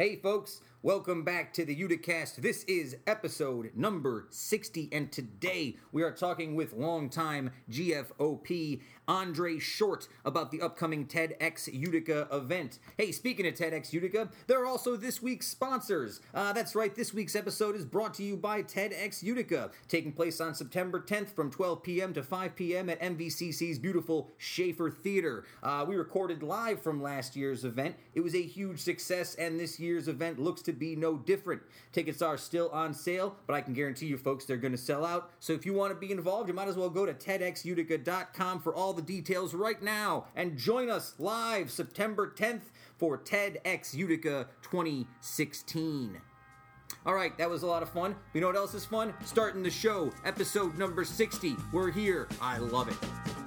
Hey, folks, welcome back to the Uticast. This is episode number 60, and today we are talking with longtime GFOP Andre Short about the upcoming TEDx Utica event. Hey, speaking of TEDx Utica, there are also this week's sponsors. Uh, that's right, this week's episode is brought to you by TEDx Utica, taking place on September 10th from 12 p.m. to 5 p.m. at MVCC's beautiful Schaefer Theater. Uh, we recorded live from last year's event. It was a huge success, and this year's event looks to be no different. Tickets are still on sale, but I can guarantee you, folks, they're going to sell out. So if you want to be involved, you might as well go to TEDxUtica.com for all the details right now and join us live September 10th for TEDx Utica 2016. All right, that was a lot of fun. You know what else is fun? Starting the show, episode number 60. We're here. I love it.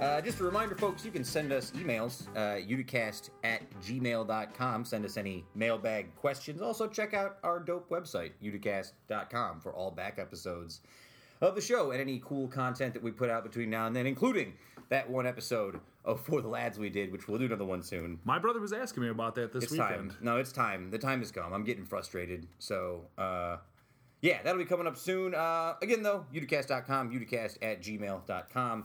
Uh, just a reminder, folks, you can send us emails, uh, uticast at gmail.com. Send us any mailbag questions. Also, check out our dope website, uticast.com, for all back episodes of the show and any cool content that we put out between now and then, including that one episode of For the Lads we did, which we'll do another one soon. My brother was asking me about that this It's weekend. time. No, it's time. The time has come. I'm getting frustrated. So, uh, yeah, that'll be coming up soon. Uh, again, though, uticast.com, uticast at gmail.com.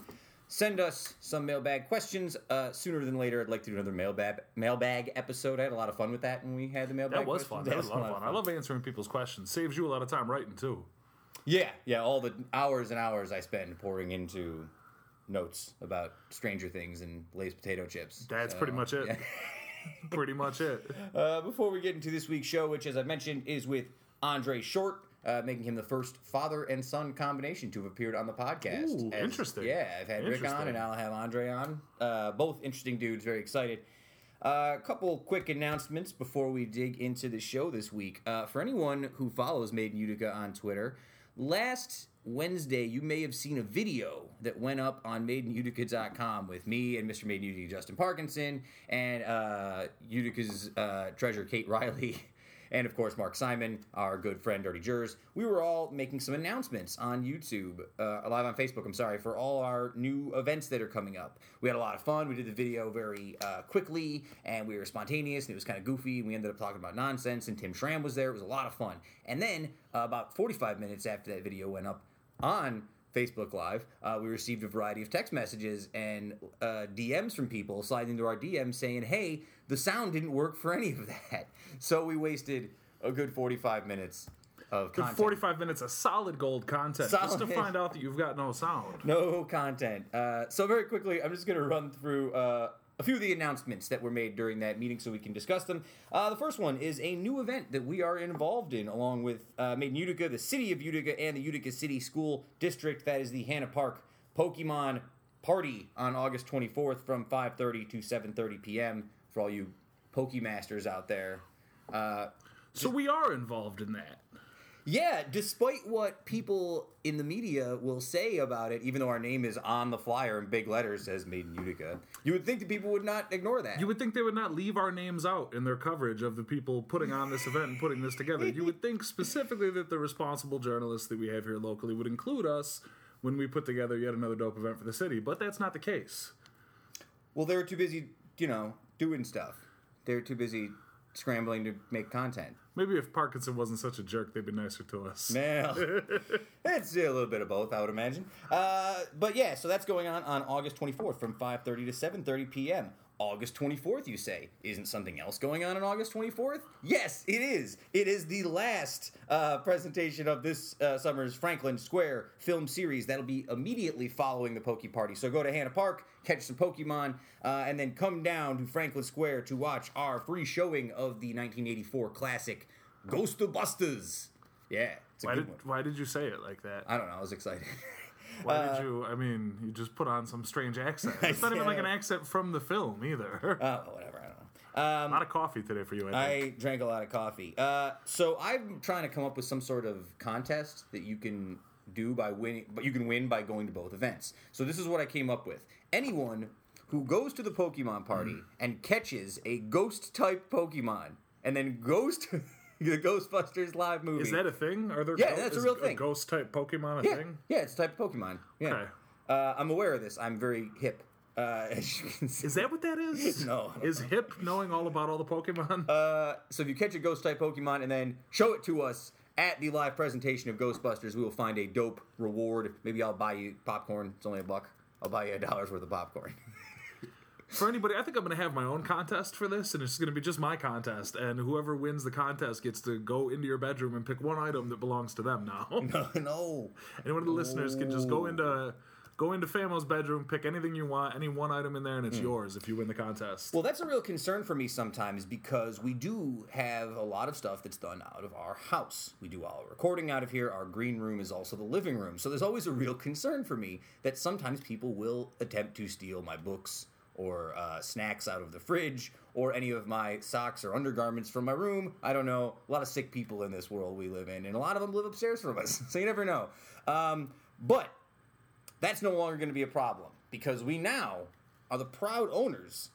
Send us some mailbag questions uh, sooner than later. I'd like to do another mailbag mailbag episode. I had a lot of fun with that when we had the mailbag. That was fun. questions. That was a lot of fun. I love answering people's questions. Saves you a lot of time writing too. Yeah, yeah, all the hours and hours I spend pouring into notes about Stranger Things and Lay's potato chips. That's So, pretty much it. yeah. pretty much it. Uh, before we get into this week's show, which, as I mentioned, is with Andre Short, uh, making him the first father and son combination to have appeared on the podcast. Ooh, interesting. Yeah, I've had Rick on, and I'll have Andre on. Uh, both interesting dudes. Very excited. A couple quick announcements before we dig into the show this week. Uh, for anyone who follows Made in Utica on Twitter, last Wednesday you may have seen a video that went up on MadeInUtica.com with me and Mr. Made in Utica Justin Parkinson and uh, Utica's uh, treasure Kate Riley. And of course, Mark Simon, our good friend Dirty Jers. We were all making some announcements on YouTube, uh, live on Facebook, I'm sorry, for all our new events that are coming up. We had a lot of fun. We did the video very uh, quickly, and we were spontaneous, and it was kind of goofy. We ended up talking about nonsense, and Tim Schramm was there. It was a lot of fun. And then, uh, about 45 minutes after that video went up on Facebook Live, uh, we received a variety of text messages and uh, DMs from people sliding into our DMs saying, hey, the sound didn't work for any of that. So we wasted a good 45 minutes of Good content. 45 minutes of solid gold content just to find out that you've got no sound. No content. Uh, so very quickly, I'm just going to run through uh, a few of the announcements that were made during that meeting, so we can discuss them. Uh, the first one is a new event that we are involved in, along with uh, Made in Utica, the City of Utica, and the Utica City School District. That is the Hanna Park Pokemon Party on August 24th from 5:30 to 7:30 p.m. For all you Pokemasters out there. Uh, So we are involved in that. Yeah, despite what people in the media will say about it, even though our name is on the flyer in big letters says Made in Utica, you would think that people would not ignore that. You would think they would not leave our names out in their coverage of the people putting on this event and putting this together. You would think specifically that the responsible journalists that we have here locally would include us when we put together yet another dope event for the city, but that's not the case. well, they're too busy, you know, doing stuff. They're too busy scrambling to make content. Maybe if Parkinson wasn't such a jerk, they'd be nicer to us. Now, it's a little bit of both, I would imagine. Uh, but yeah, so that's going on on August 24th from 5:30 to 7:30 p.m. August 24th, you say? Isn't something else going on on August 24th? Yes, it is. It is the last uh, presentation of this uh, summer's Franklin Square film series. That'll be immediately following the Poke Party. So go to Hanna Park, catch some Pokemon, uh, and then come down to Franklin Square to watch our free showing of the 1984 classic Ghostbusters. Yeah, it's a Why good did one. Why did you say it like that? I don't know. I was excited. Why Uh, did you? I mean, you just put on some strange accent. It's not even like an accent from the film either. Oh, whatever. I don't know. Um, a lot of coffee today for you. I think. I drank a lot of coffee. Uh, so I'm trying to come up with some sort of contest that you can do by winning, but you can win by going to both events. So this is what I came up with. Anyone who goes to the Pokemon party Mm. and catches a ghost type Pokemon and then goes to the Ghostbusters live movie. Is that a thing? Are there? Yeah, that's a real thing. ghost type Pokemon a yeah, thing? yeah, it's a type of Pokemon. Yeah. Okay. Uh, I'm aware of this. I'm very hip. Uh, as you can see. Is that what that is? No, Is hip knowing all about all the Pokemon? Uh, so if you catch a ghost type Pokemon and then show it to us at the live presentation of Ghostbusters, we will find a dope reward. Maybe I'll buy you popcorn. It's only a buck. I'll buy you a dollar's worth of popcorn. For anybody, I think I'm going to have my own contest for this, and it's going to be just my contest. And whoever wins the contest gets to go into your bedroom and pick one item that belongs to them now. no. no. Any one of the listeners can just go into go into Famo's bedroom, pick anything you want, any one item in there, and it's Hmm. yours if you win the contest. Well, that's a real concern for me sometimes because we do have a lot of stuff that's done out of our house. We do all our recording out of here. Our green room is also the living room. So there's always a real concern for me that sometimes people will attempt to steal my books or uh, snacks out of the fridge or any of my socks or undergarments from my room. I don't know. A lot of sick people in this world we live in, and a lot of them live upstairs from us. So you never know. Um, but that's no longer going to be a problem because we now are the proud owners,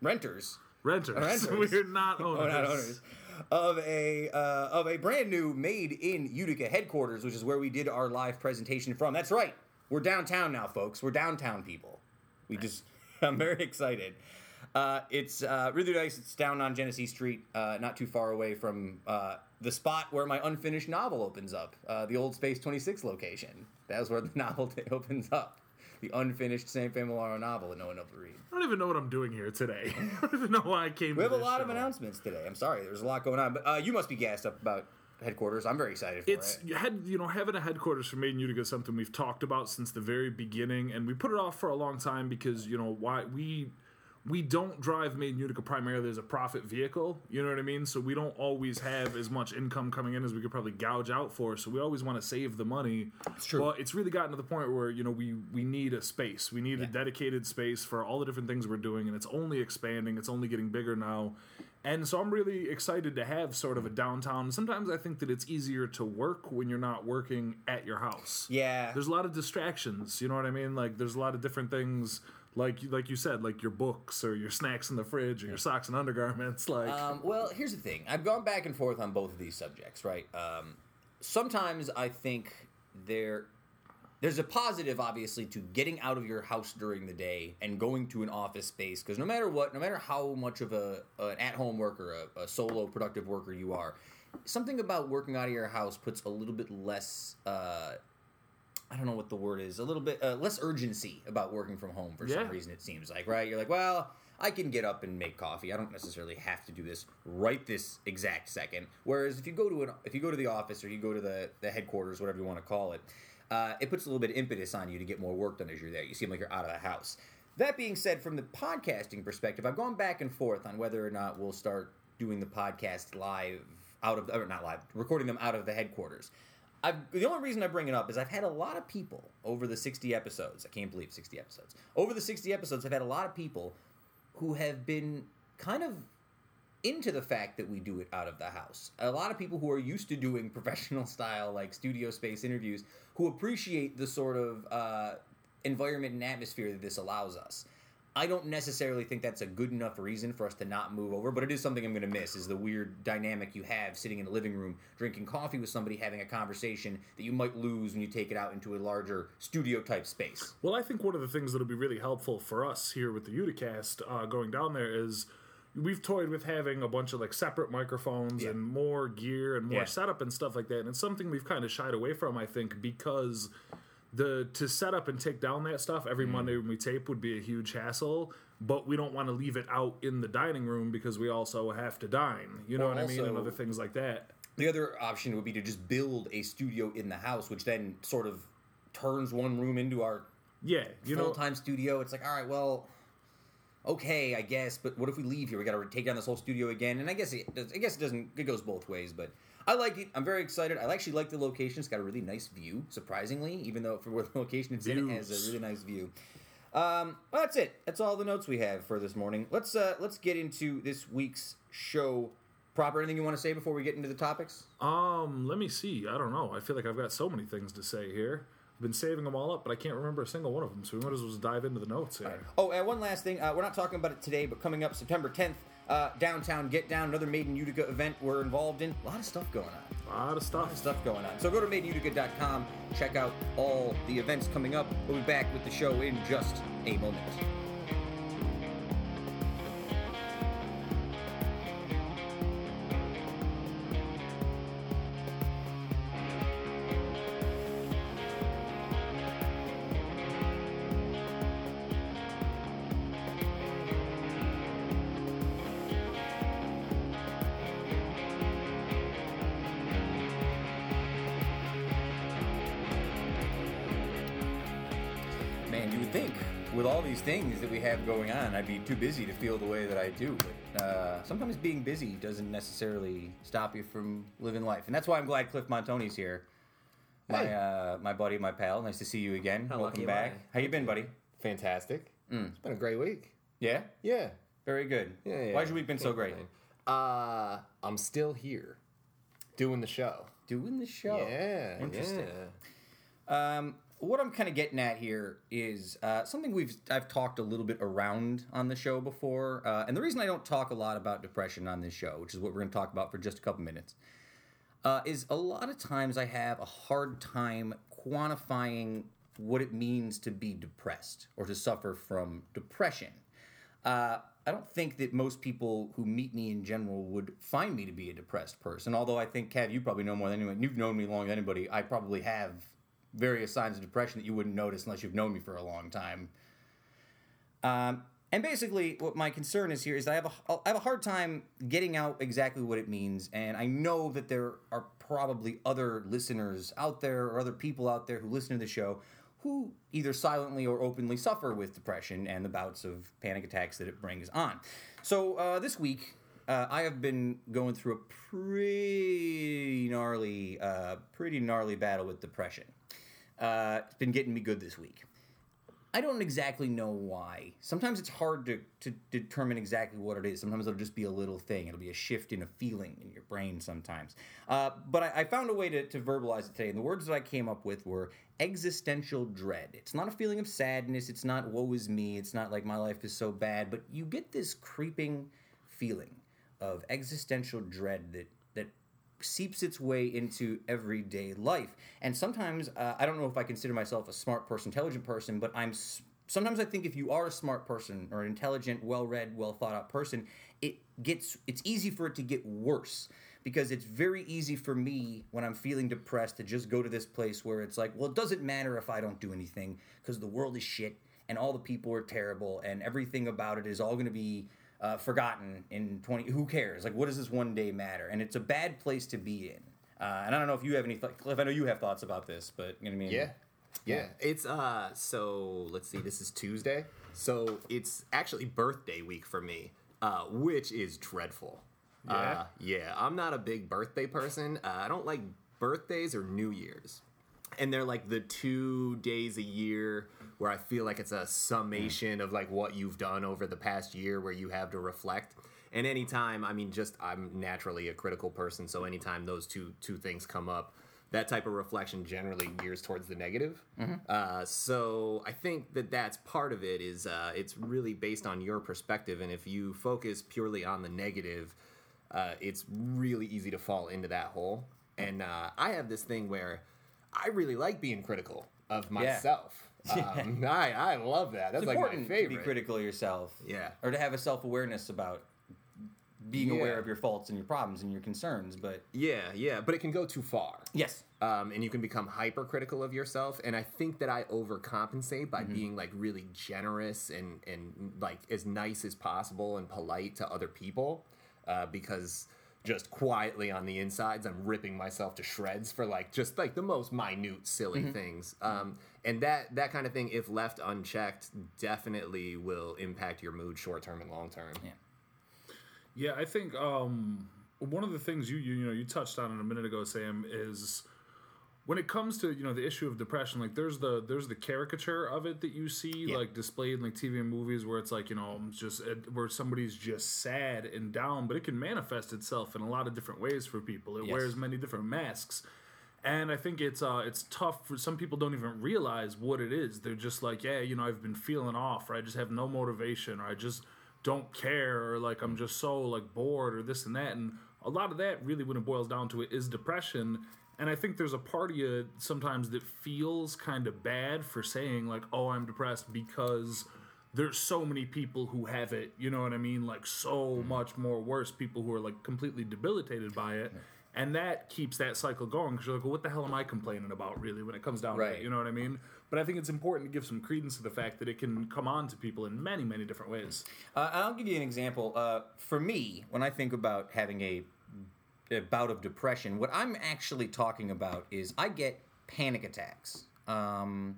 renters, Renters. Renters. We're not owners. oh, not owners, of a uh, of a brand new made in Utica headquarters, which is where we did our live presentation from. That's right, we're downtown now, folks. We're downtown people. We just, I'm very excited. Uh, it's uh, really nice. It's down on Genesee Street, uh, not too far away from uh, the spot where my unfinished novel opens up, uh, the old Space 26 location. That's where the novel t- opens up. The unfinished Sam Familaro novel that no one else will read. I don't even know what I'm doing here today. I don't even know why I came. We to have a lot of announcements today. I'm sorry, there's a lot going on, but uh, you must be gassed up about headquarters. I'm very excited for It's it. you had you know having a headquarters for Made in Utica is something we've talked about since the very beginning, and we put it off for a long time because you know why we we don't drive Made in Utica primarily as a profit vehicle. You know what I mean? So we don't always have as much income coming in as we could probably gouge out for. So we always want to save the money. It's true. But it's really gotten to the point where you know we we need a space. We need a dedicated space for all the different things we're doing, and it's only expanding. It's only getting bigger now. And so I'm really excited to have sort of a downtown. Sometimes I think that it's easier to work when you're not working at your house. Yeah. There's a lot of distractions, you know what I mean? Like there's a lot of different things like like you said, like your books or your snacks in the fridge or your socks and undergarments like Um, well, here's the thing. I've gone back and forth on both of these subjects, right? Um, sometimes I think there there's a positive, obviously, to getting out of your house during the day and going to an office space. Because no matter what, no matter how much of a an at home worker, a, a solo productive worker you are, something about working out of your house puts a little bit less. Uh, I don't know what the word is. A little bit uh, less urgency about working from home for some reason. It seems like right. You're like, well, I can get up and make coffee. I don't necessarily have to do this right this exact second. Whereas if you go to an if you go to the office or you go to the the headquarters, whatever you want to call it, uh, it puts a little bit of impetus on you to get more work done as you're there. You seem like you're out of the house. That being said, from the podcasting perspective, I've gone back and forth on whether or not we'll start doing the podcast live out of or not live, recording them out of the headquarters. I've, the only reason I bring it up is I've had a lot of people over the 60 episodes. I can't believe 60 episodes. Over the 60 episodes, I've had a lot of people who have been kind of into the fact that we do it out of the house. A lot of people who are used to doing professional style, like studio space interviews, who appreciate the sort of uh, environment and atmosphere that this allows us. I don't necessarily think that's a good enough reason for us to not move over, but it is something I'm going to miss. Is the weird dynamic you have sitting in a living room, drinking coffee with somebody, having a conversation that you might lose when you take it out into a larger studio type space. Well, I think one of the things that'll be really helpful for us here with the Uticast uh, going down there is we've toyed with having a bunch of like separate microphones Yeah. and more gear and more Yeah. setup and stuff like that. And it's something we've kind of shied away from, I think, because the to set up and take down that stuff every Mm. Monday when we tape would be a huge hassle. But we don't want to leave it out in the dining room because we also have to dine. You know Well, what I mean? And other things like that. The other option would be to just build a studio in the house, which then sort of turns one room into our Yeah, you full-time studio. It's like, all right, well, okay, I guess, but what if we leave here? We got to take down this whole studio again. And I guess it, does- I guess it doesn't. It goes both ways, but I like it. I'm very excited. I actually like the location. It's got a really nice view, surprisingly, even though for where the location it's in, it has a really nice view. Um, well, that's it. That's all the notes we have for this morning. Let's uh, let's get into this week's show proper. Anything you want to say before we get into the topics? Um, let me see. I don't know. I feel like I've got so many things to say here. I've been saving them all up, but I can't remember a single one of them. So we might as well just dive into the notes here. Oh, and one last thing. Uh, we're not talking about it today, but coming up September 10th, uh, downtown Get Down, another Made in Utica event we're involved in. A lot of stuff going on. A lot of stuff. stuff going on. So go to madeutica.com, check out all the events coming up. We'll be back with the show in just a moment. Have going on, I'd be too busy to feel the way that I do. But uh, sometimes being busy doesn't necessarily stop you from living life, and that's why I'm glad Cliff Montanye's here. My Hey. uh, my buddy, my pal. Nice to see you again. How Welcome back. How you been, buddy? Fantastic. It's been a great week. Yeah, Yeah. very good. Yeah. yeah Why's your week been so Can't great? Uh, I'm still here, doing the show. Doing the show. Yeah. Interesting. yeah. Um, what I'm kind of getting at here is uh, something we've I've talked a little bit around on the show before, uh, and the reason I don't talk a lot about depression on this show, which is what we're going to talk about for just a couple minutes, uh, is a lot of times I have a hard time quantifying what it means to be depressed or to suffer from depression. Uh, I don't think that most people who meet me in general would find me to be a depressed person. Although I think, Kev, you probably know more than anyone. You've known me longer than anybody. I probably have various signs of depression that you wouldn't notice unless you've known me for a long time. Um, and basically, what my concern is here is I have a, I have a hard time getting out exactly what it means, and I know that there are probably other listeners out there or other people out there who listen to the show who either silently or openly suffer with depression and the bouts of panic attacks that it brings on. So uh, this week, uh, I have been going through a pretty gnarly, uh, pretty gnarly battle with depression. Uh, it's been getting me good this week. I don't exactly know why. Sometimes it's hard to, to determine exactly what it is. Sometimes it'll just be a little thing. It'll be a shift in a feeling in your brain sometimes. Uh, but I, I found a way to, to verbalize it today. And the words that I came up with were existential dread. It's not a feeling of sadness. It's not woe is me. It's not like my life is so bad. But you get this creeping feeling of existential dread that that seeps its way into everyday life. And sometimes uh, I don't know if I consider myself a smart person, intelligent person, but I'm. Sometimes I think if you are a smart person or an intelligent, well-read, well thought out person, it gets it's easy for it to get worse because it's very easy for me when I'm feeling depressed to just go to this place where it's like, well, it doesn't matter if I don't do anything because the world is shit and all the people are terrible and everything about it is all going to be uh, forgotten in 20 who cares like what does this one day matter and it's a bad place to be in uh, and i don't know if you have any th- cliff i know you have thoughts about this but you know what i mean Yeah. Yeah. It's uh so let's see, this is Tuesday. So it's actually birthday week for me, uh, which is dreadful. Yeah? Uh, yeah. I'm not a big birthday person. Uh, I don't like birthdays or New Year's. And they're like the two days a year where I feel like it's a summation of like what you've done over the past year where you have to reflect. And anytime, I mean, just I'm naturally a critical person, so anytime those two two things come up, that type of reflection generally gears towards the negative. Uh, so I think that that's part of it. Is uh, it's really based on your perspective, and if you focus purely on the negative, uh, it's really easy to fall into that hole. And uh, I have this thing where I really like being critical of myself. Um, I I love that. That's it's like my important to be critical of yourself Yeah. or to have a self-awareness about being aware of your faults and your problems and your concerns but Yeah, yeah, but it can go too far. yes um, and you can become hypercritical of yourself. And I think that I overcompensate by being like really generous and and like as nice as possible and polite to other people, uh, because just quietly on the insides, I'm ripping myself to shreds for like just like the most minute, silly things. Um, and that that kind of thing, if left unchecked, definitely will impact your mood, short term and long term. Yeah. Yeah, I think um one of the things you, you you know you touched on it a minute ago, Sam, is when it comes to you know the issue of depression. Like there's the there's the caricature of it that you see Yeah. like displayed in like TV and movies where it's like you know just uh, where somebody's just sad and down, but it can manifest itself in a lot of different ways for people. It Yes. wears many different masks. And I think it's uh it's tough for some people don't even realize what it is. They're just like, yeah, you know, I've been feeling off, or I just have no motivation, or I just don't care, or like I'm just so like bored, or this and that. And a lot of that really, when it boils down to it, is depression. And I think there's a part of you sometimes that feels kind of bad for saying like, oh, I'm depressed because there's so many people who have it. You know what I mean? Like so much more worse people who are like completely debilitated by it. And that keeps that cycle going because you're like, well, what the hell am I complaining about, really, when it comes down to it? You know what I mean? But I think it's important to give some credence to the fact that it can come on to people in many, many different ways. Uh, I'll give you an example. Uh, for me, when I think about having a bout of depression, what I'm actually talking about is I get panic attacks. Um,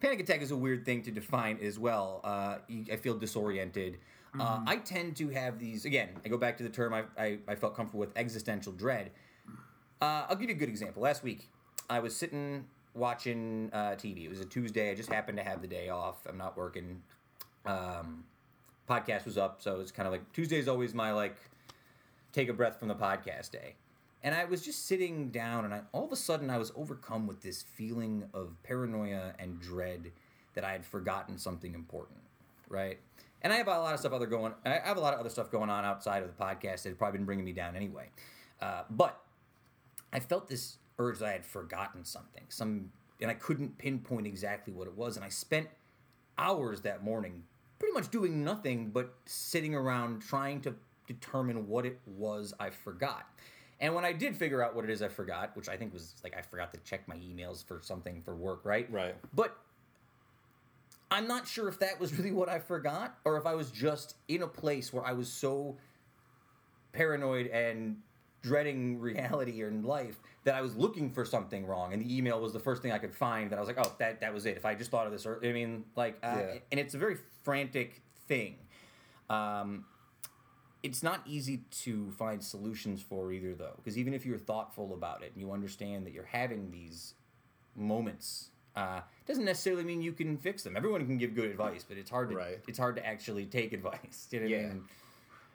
panic attack is a weird thing to define as well. Uh, I feel disoriented. Uh, I tend to have these, again, I go back to the term I, I, I felt comfortable with existential dread. Uh, I'll give you a good example. Last week, I was sitting watching uh, TV. It was a Tuesday. I just happened to have the day off. I'm not working. Um, podcast was up, so it's kind of like Tuesday's always my like take a breath from the podcast day. And I was just sitting down, and I, all of a sudden I was overcome with this feeling of paranoia and dread that I had forgotten something important, right? And I have a lot of stuff other going. I have a lot of other stuff going on outside of the podcast that probably been bringing me down anyway. Uh, but I felt this urge that I had forgotten something, some, and I couldn't pinpoint exactly what it was. And I spent hours that morning pretty much doing nothing but sitting around trying to determine what it was I forgot. And when I did figure out what it is I forgot, which I think was like I forgot to check my emails for something for work, right? Right. But I'm not sure if that was really what I forgot or if I was just in a place where I was so paranoid and dreading reality in life that I was looking for something wrong, and the email was the first thing I could find. That I was like, oh, that that was it. If I just thought of this, or I mean, like, uh, Yeah. and it's a very frantic thing. Um, it's not easy to find solutions for either, though, because even if you're thoughtful about it and you understand that you're having these moments, uh, doesn't necessarily mean you can fix them. Everyone can give good advice, but it's hard to Right. it's hard to actually take advice. You know what I Yeah. mean?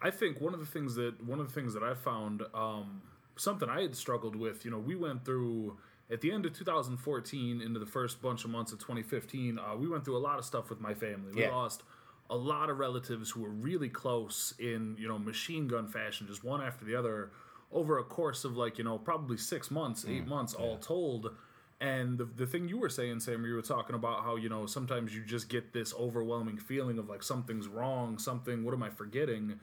I think one of the things that one of the things that I found um, something I had struggled with. You know, we went through at the end of 2014 into the first bunch of months of 2015. Uh, we went through a lot of stuff with my family. We Yeah. lost a lot of relatives who were really close in you know machine gun fashion, just one after the other, over a course of like you know probably six months, eight mm, months all told. And the, the thing you were saying, Sam, you were talking about how, you know, sometimes you just get this overwhelming feeling of like something's wrong, something, what am I forgetting?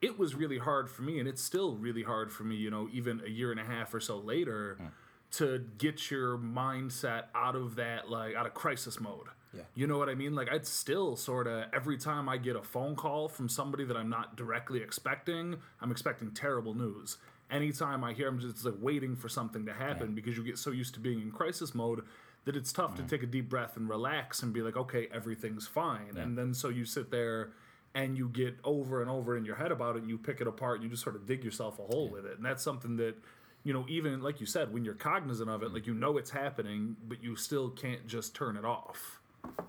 It was really hard for me, and it's still really hard for me, you know, even a year and a half or so later, mm. to get your mindset out of that, like, out of crisis mode. Yeah. You know what I mean? Like, I'd still sort of, every time I get a phone call from somebody that I'm not directly expecting, I'm expecting terrible news. Anytime I hear, I'm just like waiting for something to happen because you get so used to being in crisis mode that it's tough to take a deep breath and relax and be like, okay, everything's fine. And then so you sit there and you get over and over in your head about it and you pick it apart and you just sort of dig yourself a hole with it. And that's something that, you know, even like you said, when you're cognizant of it, mm. like you know it's happening, but you still can't just turn it off.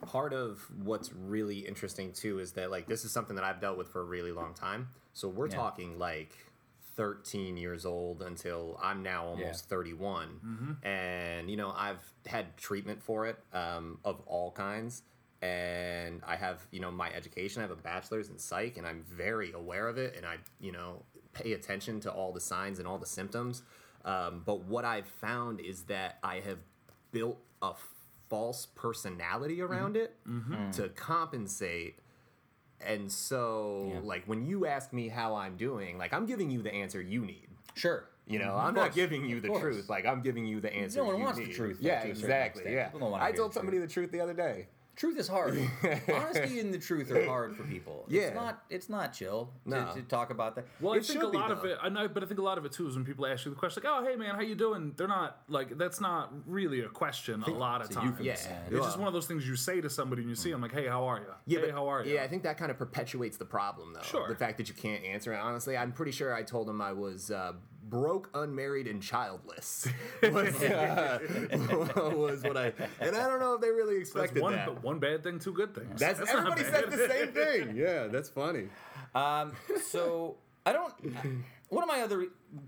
Part of what's really interesting too is that like this is something that I've dealt with for a really long time. So we're Yeah. talking like 13 years old until I'm now almost 31. And you know, I've had treatment for it um, of all kinds. And I have, you know, my education. I have a bachelor's in psych, and I'm very aware of it. And I, you know, pay attention to all the signs and all the symptoms. Um, but what I've found is that I have built a false personality mm-hmm. around it mm-hmm. hmm. to compensate. And so, Yeah. like, when you ask me how I'm doing, like, I'm giving you the answer you need. Sure. You know, Of I'm course, not giving you the truth. Like, I'm giving you the answer. No one you wants the truth, though, Yeah, to a certain exactly. Yeah. People don't wanna I hear told the somebody the truth the other day. Truth is hard. Honesty and the truth are hard for people. Yeah. It's not it's not chill to, No. to talk about that. Well, I think a should be, lot of it, I know, but I think a lot of it too is when people ask you the question, like, "Oh, hey man, how you doing?" They're not like that's not really a question a lot of It's times. euphemism. Yeah. It's just one of those things you say to somebody and you see them like, "Hey, how are you?" Yeah, hey, but- how are you? Yeah, I think that kind of perpetuates the problem, though. Sure. The fact that you can't answer it. Honestly, I'm pretty sure I told him I was uh, broke, unmarried, and childless. was, uh, was what I. And I don't know if they really that's expected one, that. one bad thing, two good things. That's, not everybody said the same thing. Yeah, that's funny. Um, so I don't. One of my other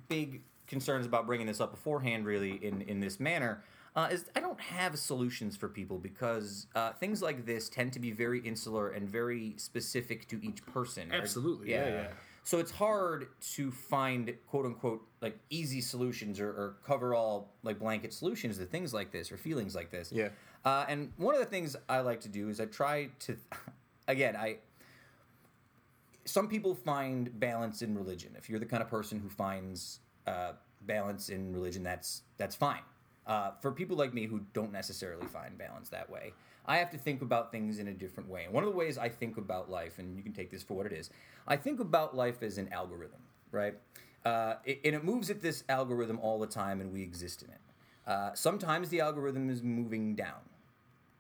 big concerns about bringing this up beforehand, really, in in this manner, uh, is I don't have solutions for people because uh, things like this tend to be very insular and very specific to each person. Or- Absolutely, yeah, yeah. So it's hard to find quote unquote like easy solutions or, or cover all like blanket solutions to things like this or feelings like this. Yeah. Uh, and one of the things I like to do is I try to, again, I. Some people find balance in religion. If you're the kind of person who finds uh, balance in religion, that's that's fine. Uh, for people like me who don't necessarily find balance that way, I have to think about things in a different way. And one of the ways I think about life, and you can take this for what it is, I think about life as an algorithm, right? Uh, it, and it moves at this algorithm all the time, and we exist in it. Uh, sometimes the algorithm is moving down,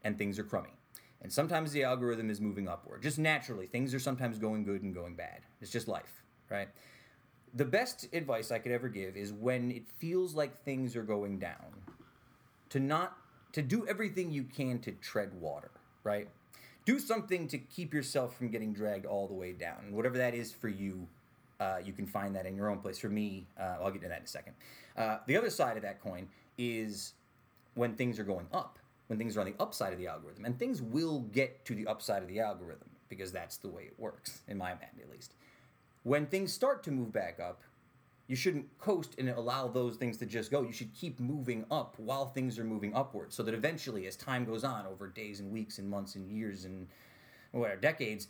and things are crummy. And sometimes the algorithm is moving upward. Just naturally, things are sometimes going good and going bad. It's just life, right? The best advice I could ever give is when it feels like things are going down, to not to do everything you can to tread water, right? Do something to keep yourself from getting dragged all the way down. And whatever that is for you, uh, you can find that in your own place. For me, uh, I'll get into that in a second. Uh, the other side of that coin is when things are going up, when things are on the upside of the algorithm. And things will get to the upside of the algorithm because that's the way it works, in my mind at least. When things start to move back up, you shouldn't coast and allow those things to just go. You should keep moving up while things are moving upward so that eventually, as time goes on over days and weeks and months and years and whatever, decades,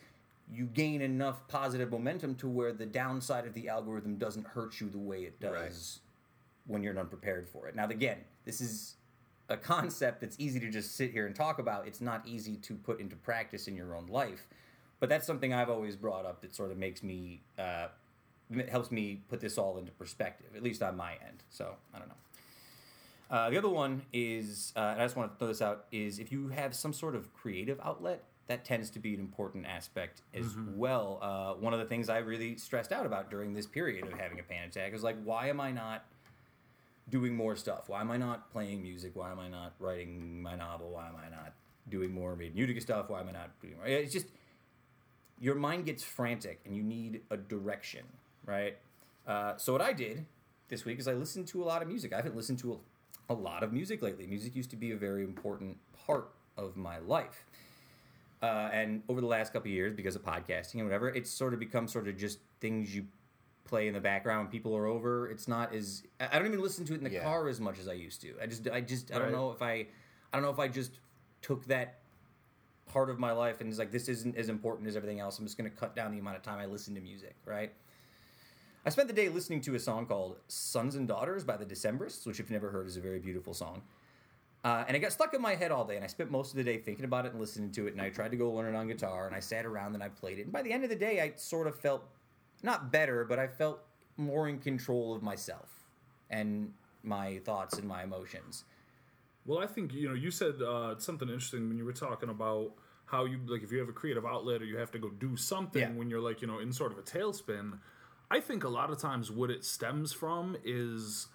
you gain enough positive momentum to where the downside of the algorithm doesn't hurt you the way it does when you're unprepared for it. Now, again, this is a concept that's easy to just sit here and talk about. It's not easy to put into practice in your own life. But that's something I've always brought up that sort of makes me, uh, helps me put this all into perspective, at least on my end. So, I don't know. Uh, the other one is, uh, and I just want to throw this out, is if you have some sort of creative outlet, that tends to be an important aspect as well. Uh, one of the things I really stressed out about during this period of having a panic attack is like, why am I not doing more stuff? Why am I not playing music? Why am I not writing my novel? Why am I not doing more made Utica stuff? Why am I not doing more? It's just your mind gets frantic and you need a direction, right? Uh, so what I did this week is I listened to a lot of music. I haven't listened to a, a lot of music lately. Music used to be a very important part of my life. Uh, and over the last couple of years, because of podcasting and whatever, it's sort of become sort of just things you play in the background when people are over. It's not as I don't even listen to it in the Yeah. car as much as I used to. I just I just I don't know if I I don't know if I just took that part of my life and it's like this isn't as important as everything else. I'm just going to cut down the amount of time I listen to music, right? I spent the day listening to a song called "Sons and Daughters" by the Decemberists, which if you've never heard is a very beautiful song. Uh, and it got stuck in my head all day, and I spent most of the day thinking about it and listening to it. And I tried to go learn it on guitar, and I sat around and I played it. And by the end of the day, I sort of felt not better, but I felt more in control of myself and my thoughts and my emotions. Well, I think you know you said uh, something interesting when you were talking about how you like if you have a creative outlet or you have to go do something Yeah. when you're like you know in sort of a tailspin. I think a lot of times what it stems from is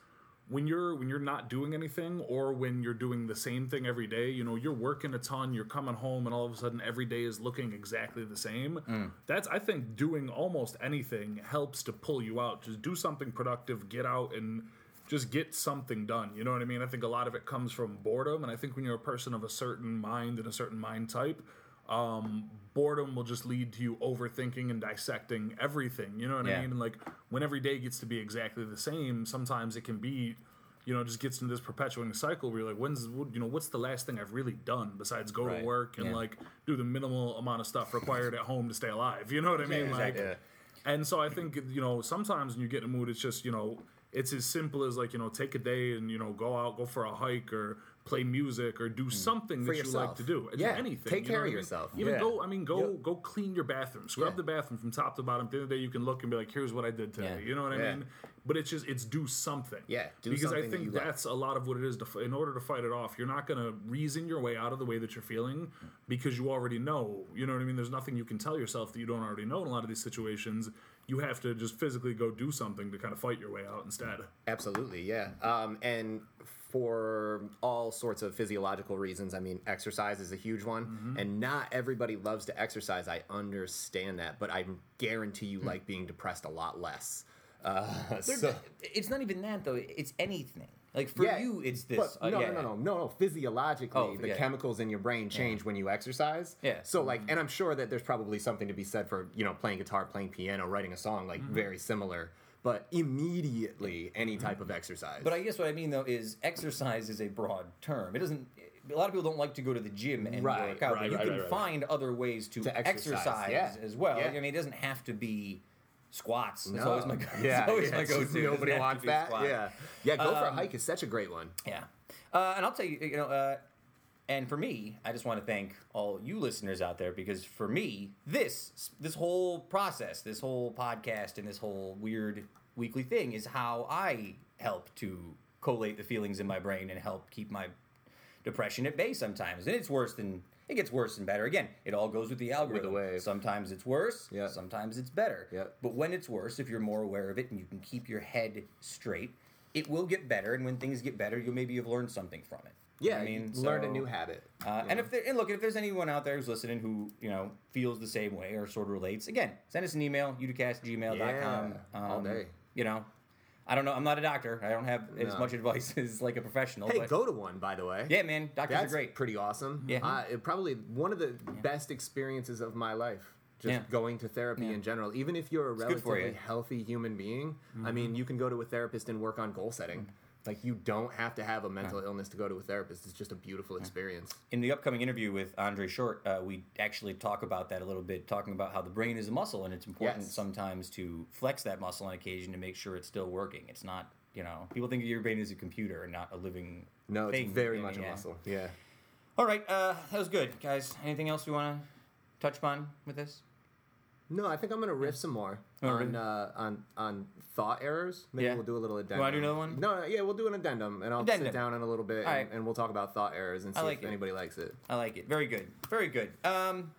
when you're when you're not doing anything or when you're doing the same thing every day. You know, you're working a ton, you're coming home, and all of a sudden every day is looking exactly the same. Mm. That's I think doing almost anything helps to pull you out. Just do something productive, get out and just get something done. You know what I mean? I think a lot of it comes from boredom, and I think when you're a person of a certain mind and a certain mind type, um, boredom will just lead to you overthinking and dissecting everything. You know what Yeah. I mean? And like when every day gets to be exactly the same, sometimes it can be, you know, just gets into this perpetuating cycle where you're like, when's you know, what's the last thing I've really done besides go Right. to work and Yeah. like do the minimal amount of stuff required at home to stay alive? You know what I mean? Like, exactly. and so I think you know sometimes when you get in a mood, it's just you know it's as simple as like you know take a day and you know go out, go for a hike or play music or do something Mm. For that you like to do. Yeah, anything. take you care of I mean? yourself. Even Yeah. go. I mean, go Yep. go clean your bathroom. Scrub Yeah. the bathroom from top to bottom. At the end of the day, you can look and be like, "Here's what I did today." You know what I mean? But it's just it's do something. Yeah, do because I something that think like. that's a lot of what it is. To, in order to fight it off, you're not gonna reason your way out of the way that you're feeling because you already know. You know what I mean? There's nothing you can tell yourself that you don't already know in a lot of these situations. You have to just physically go do something to kind of fight your way out instead. Absolutely, yeah. Um, and for all sorts of physiological reasons, I mean, exercise is a huge one, Mm-hmm. and not everybody loves to exercise. I understand that, but I guarantee you like being depressed a lot less. Uh, so, it's not even that though. It's anything. Like for Yeah, you, it's this. But uh, no, yeah. no, no, no, no, no. Physiologically, Oh, the yeah. chemicals in your brain change when you exercise. Yeah. So like, and I'm sure that there's probably something to be said for you know playing guitar, playing piano, writing a song, like Mm-hmm. very similar. But immediately, any type of exercise. But I guess what I mean though is exercise is a broad term. It doesn't. A lot of people don't like to go to the gym and Right, work out, right, but you right, can find other ways to, To exercise, exercise, yeah. as well. Yeah. I mean, it doesn't have to be squats. That's No. always my go- yeah, it's always yeah, my go-to. just It doesn't Nobody wants that. squats. Yeah, yeah. Go for a Um, hike is such a great one. Yeah. Uh, and I'll tell you, you know, uh, and for me, I just want to thank all you listeners out there because for me, this this whole process, this whole podcast, and this whole weird weekly thing is how I help to collate the feelings in my brain and help keep my depression at bay sometimes. And it's worse than it gets worse and better. Again, it all goes with the algorithm. wave. Sometimes it's worse. yeah. Sometimes it's better. Yeah. But when it's worse, if you're more aware of it and you can keep your head straight, it will get better. And when things get better, you'll maybe have learned something from it. Yeah, I mean, you learned a new habit. Uh, and if there, and look, if there's anyone out there who's listening who you know feels the same way or sort of relates, again, send us an email, uticast@gmail.com. Yeah, all day. You know, I don't know. I'm not a doctor. I don't have as much advice as like a professional. hey, but go to one by the way. yeah, man, doctors That's are great. pretty awesome. Yeah. uh, it probably one of the best experiences of my life. Just Yeah. going to therapy Yeah. in general, even if you're a relatively you. healthy human being. I mean, you can go to a therapist and work on goal setting. Like you don't have to have a mental illness to go to a therapist. It's just a beautiful experience. in the upcoming interview with Andre Short, uh, we actually talk about that a little bit, talking about how the brain is a muscle and it's important Yes. sometimes to flex that muscle on occasion to make sure it's still working. It's not, you know, people think of your brain as a computer and not a living. No, it's thing. very Yeah, much a muscle. Yeah. All right, uh, that was good, guys. Anything else we want to touch upon with this? No, I think I'm gonna riff some more Oh, on uh, on on thought errors. Maybe Yeah. we'll do a little addendum. wanna do another one? No, no, yeah, we'll do an addendum, and I'll Addendum. sit down in a little bit, and, right. and we'll talk about thought errors and see like if it. anybody likes it. I like it. Very good. Very good. Um,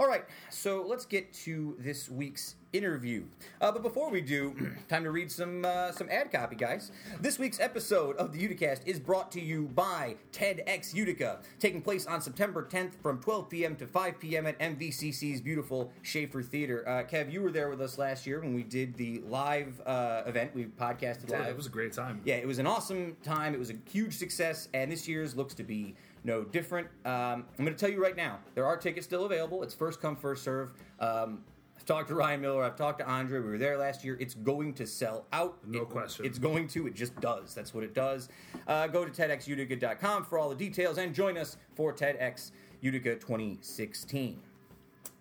all right, so let's get to this week's interview. Uh, but before we do, time to read some uh, some ad copy, guys. This week's episode of the Uticast is brought to you by TEDx Utica, taking place on September 10th from 12 p.m. to 5 p.m. at MVCC's beautiful Schaefer Theater. Uh, Kev, you were there with us last year when we did the live uh, event. We podcasted Yeah, live. it was a great time. Yeah, it was an awesome time. It was a huge success, and this year's looks to be no different. Um, I'm going to tell you right now, there are tickets still available. It's first come, first serve. Um, talked to Ryan Miller. I've talked to Andre. We were there last year. It's going to sell out. No It- question. It's going to. It just does. That's what it does. Uh, go to TEDxUtica.com for all the details and join us for TEDx Utica 2016.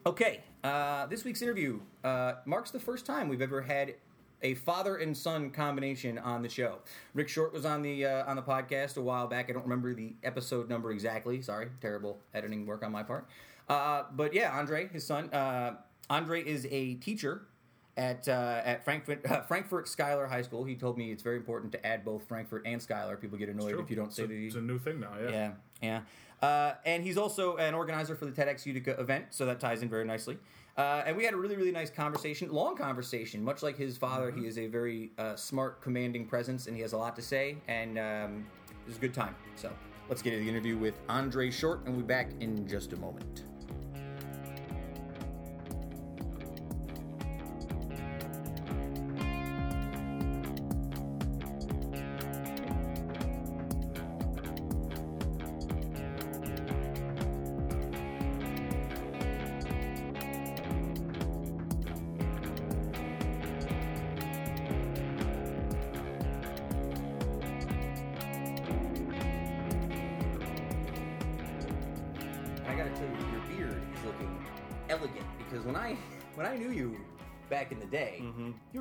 Okay, uh, this week's interview uh, marks the first time we've ever had a father and son combination on the show. Rick Short was on the uh, on the podcast a while back. I don't remember the episode number exactly. Sorry, terrible editing work on my part. Uh, but yeah, Andre, his son, uh, Andre is a teacher at uh, at Frankfort uh, Frankfort Schuyler High School. He told me it's very important to add both Frankfort and Schuyler. People get annoyed if you don't say it's a, the it's a new thing now. Yeah. yeah, yeah. Uh, and he's also an organizer for the TEDx Utica event, so that ties in very nicely. Uh, and we had a really, really nice conversation, long conversation. Much like his father, he is a very uh, smart, commanding presence, and he has a lot to say. And um, it was a good time. So let's get to the interview with Andre Short, and we'll be back in just a moment.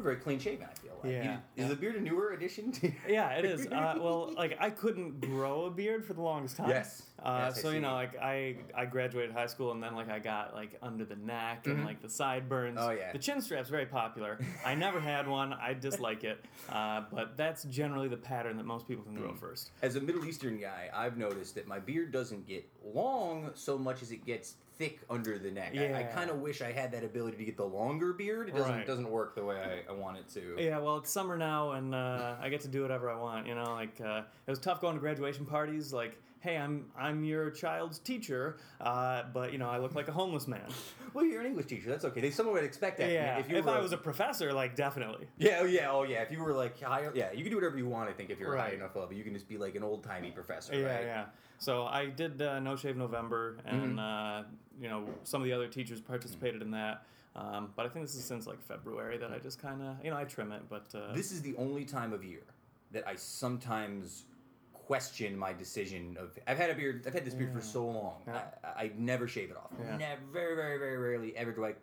Very clean shaven. I feel like. Mm-hmm. Yeah. You- is the beard a newer addition? to Yeah, it is. Uh, well, like I couldn't grow a beard for the longest time. Yes. Uh, Yes, so you know, like I I graduated high school and then like I got like under the neck and like the sideburns. Mm-hmm. Oh, yeah. The chin strap's very popular. I never had one. I dislike it. Uh, but that's generally the pattern that most people can Mm. grow first. As a Middle Eastern guy, I've noticed that my beard doesn't get long so much as it gets thick under the neck. I, I kind of wish I had that ability to get the longer beard. It doesn't Right. doesn't work the way I, I want it to. Yeah, well, it's summer now, and uh, I get to do whatever I want. You know, like uh, it was tough going to graduation parties. Like, hey, I'm I'm your child's teacher, uh, but you know, I look like a homeless man. Well, you're an English teacher. That's okay. They someone would expect that. Yeah, If, if, you were I was a professor, like definitely. Yeah, oh yeah, oh yeah. If you were like high, yeah, you can do whatever you want. I think if you're high Right. enough level, you can just be like an old timey professor. Yeah, right? yeah. So I did uh, No Shave November, and uh, you know some of the other teachers participated in that. Um, but I think this is since like February that I just kind of you know I trim it, but uh, This is the only time of year that I sometimes question my decision of. I've had a beard. I've had this beard for so long. Yeah. I, I never shave it off. Yeah. Never, very, very, very rarely ever do I.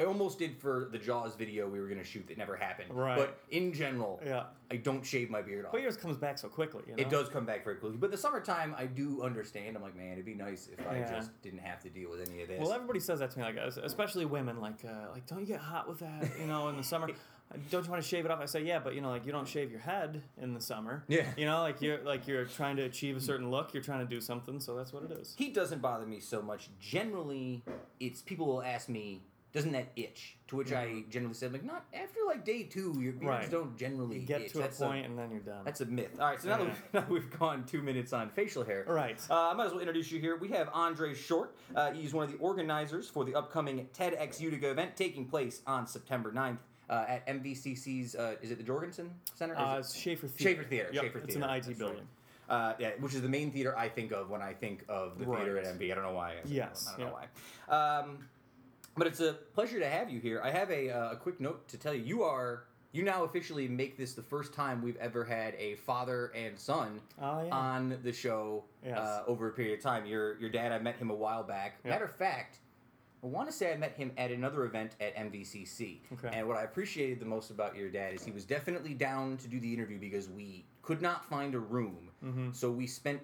I almost did for the Jaws video we were going to shoot that never happened. Right. But in general, yeah. I don't shave my beard off. But yours comes back so quickly. You know? It does come back very quickly. But the summertime, I do understand. I'm like, man, it'd be nice if I Yeah. just didn't have to deal with any of this. Well, everybody says that to me, like es- especially women, like uh, like don't you get hot with that? You know, in the summer, don't you want to shave it off? I say, yeah, but you know, like you don't shave your head in the summer. Yeah. You know, like you're like you're trying to achieve a certain look. You're trying to do something, so that's what it is. He doesn't bother me so much. Generally, it's people will ask me, doesn't that itch? To which I generally say, like, not after like day two, your beards Right. don't generally You get itch. to a That's point and then you're done. that's a myth. All right, so now, that Yeah. we've, now we've gone two minutes on facial hair. Right. Uh, I might as well introduce you here. We have André Short. Uh, he's one of the organizers for the upcoming TEDx Utica event taking place on September 9th uh, at MVCC's, uh, is it the Jorgensen Center? Uh, it- it's Schaefer Theater. Schaefer Theater. Yep, Schaefer it's Theater. an IT That's building. Uh, yeah, which is the main theater I think of when I think of the theater at MV. I don't know why. I Yes. I don't know why. Um, but it's a pleasure to have you here. I have a, uh, a quick note to tell you. You are you now officially make this the first time we've ever had a father and son Oh, yeah. on the show Yes. uh, over a period of time. Your your dad, I met him a while back. Yep. Matter of fact. I want to say I met him at another event at MVCC. Okay. And what I appreciated the most about your dad is he was definitely down to do the interview because we could not find a room. Mm-hmm. So we spent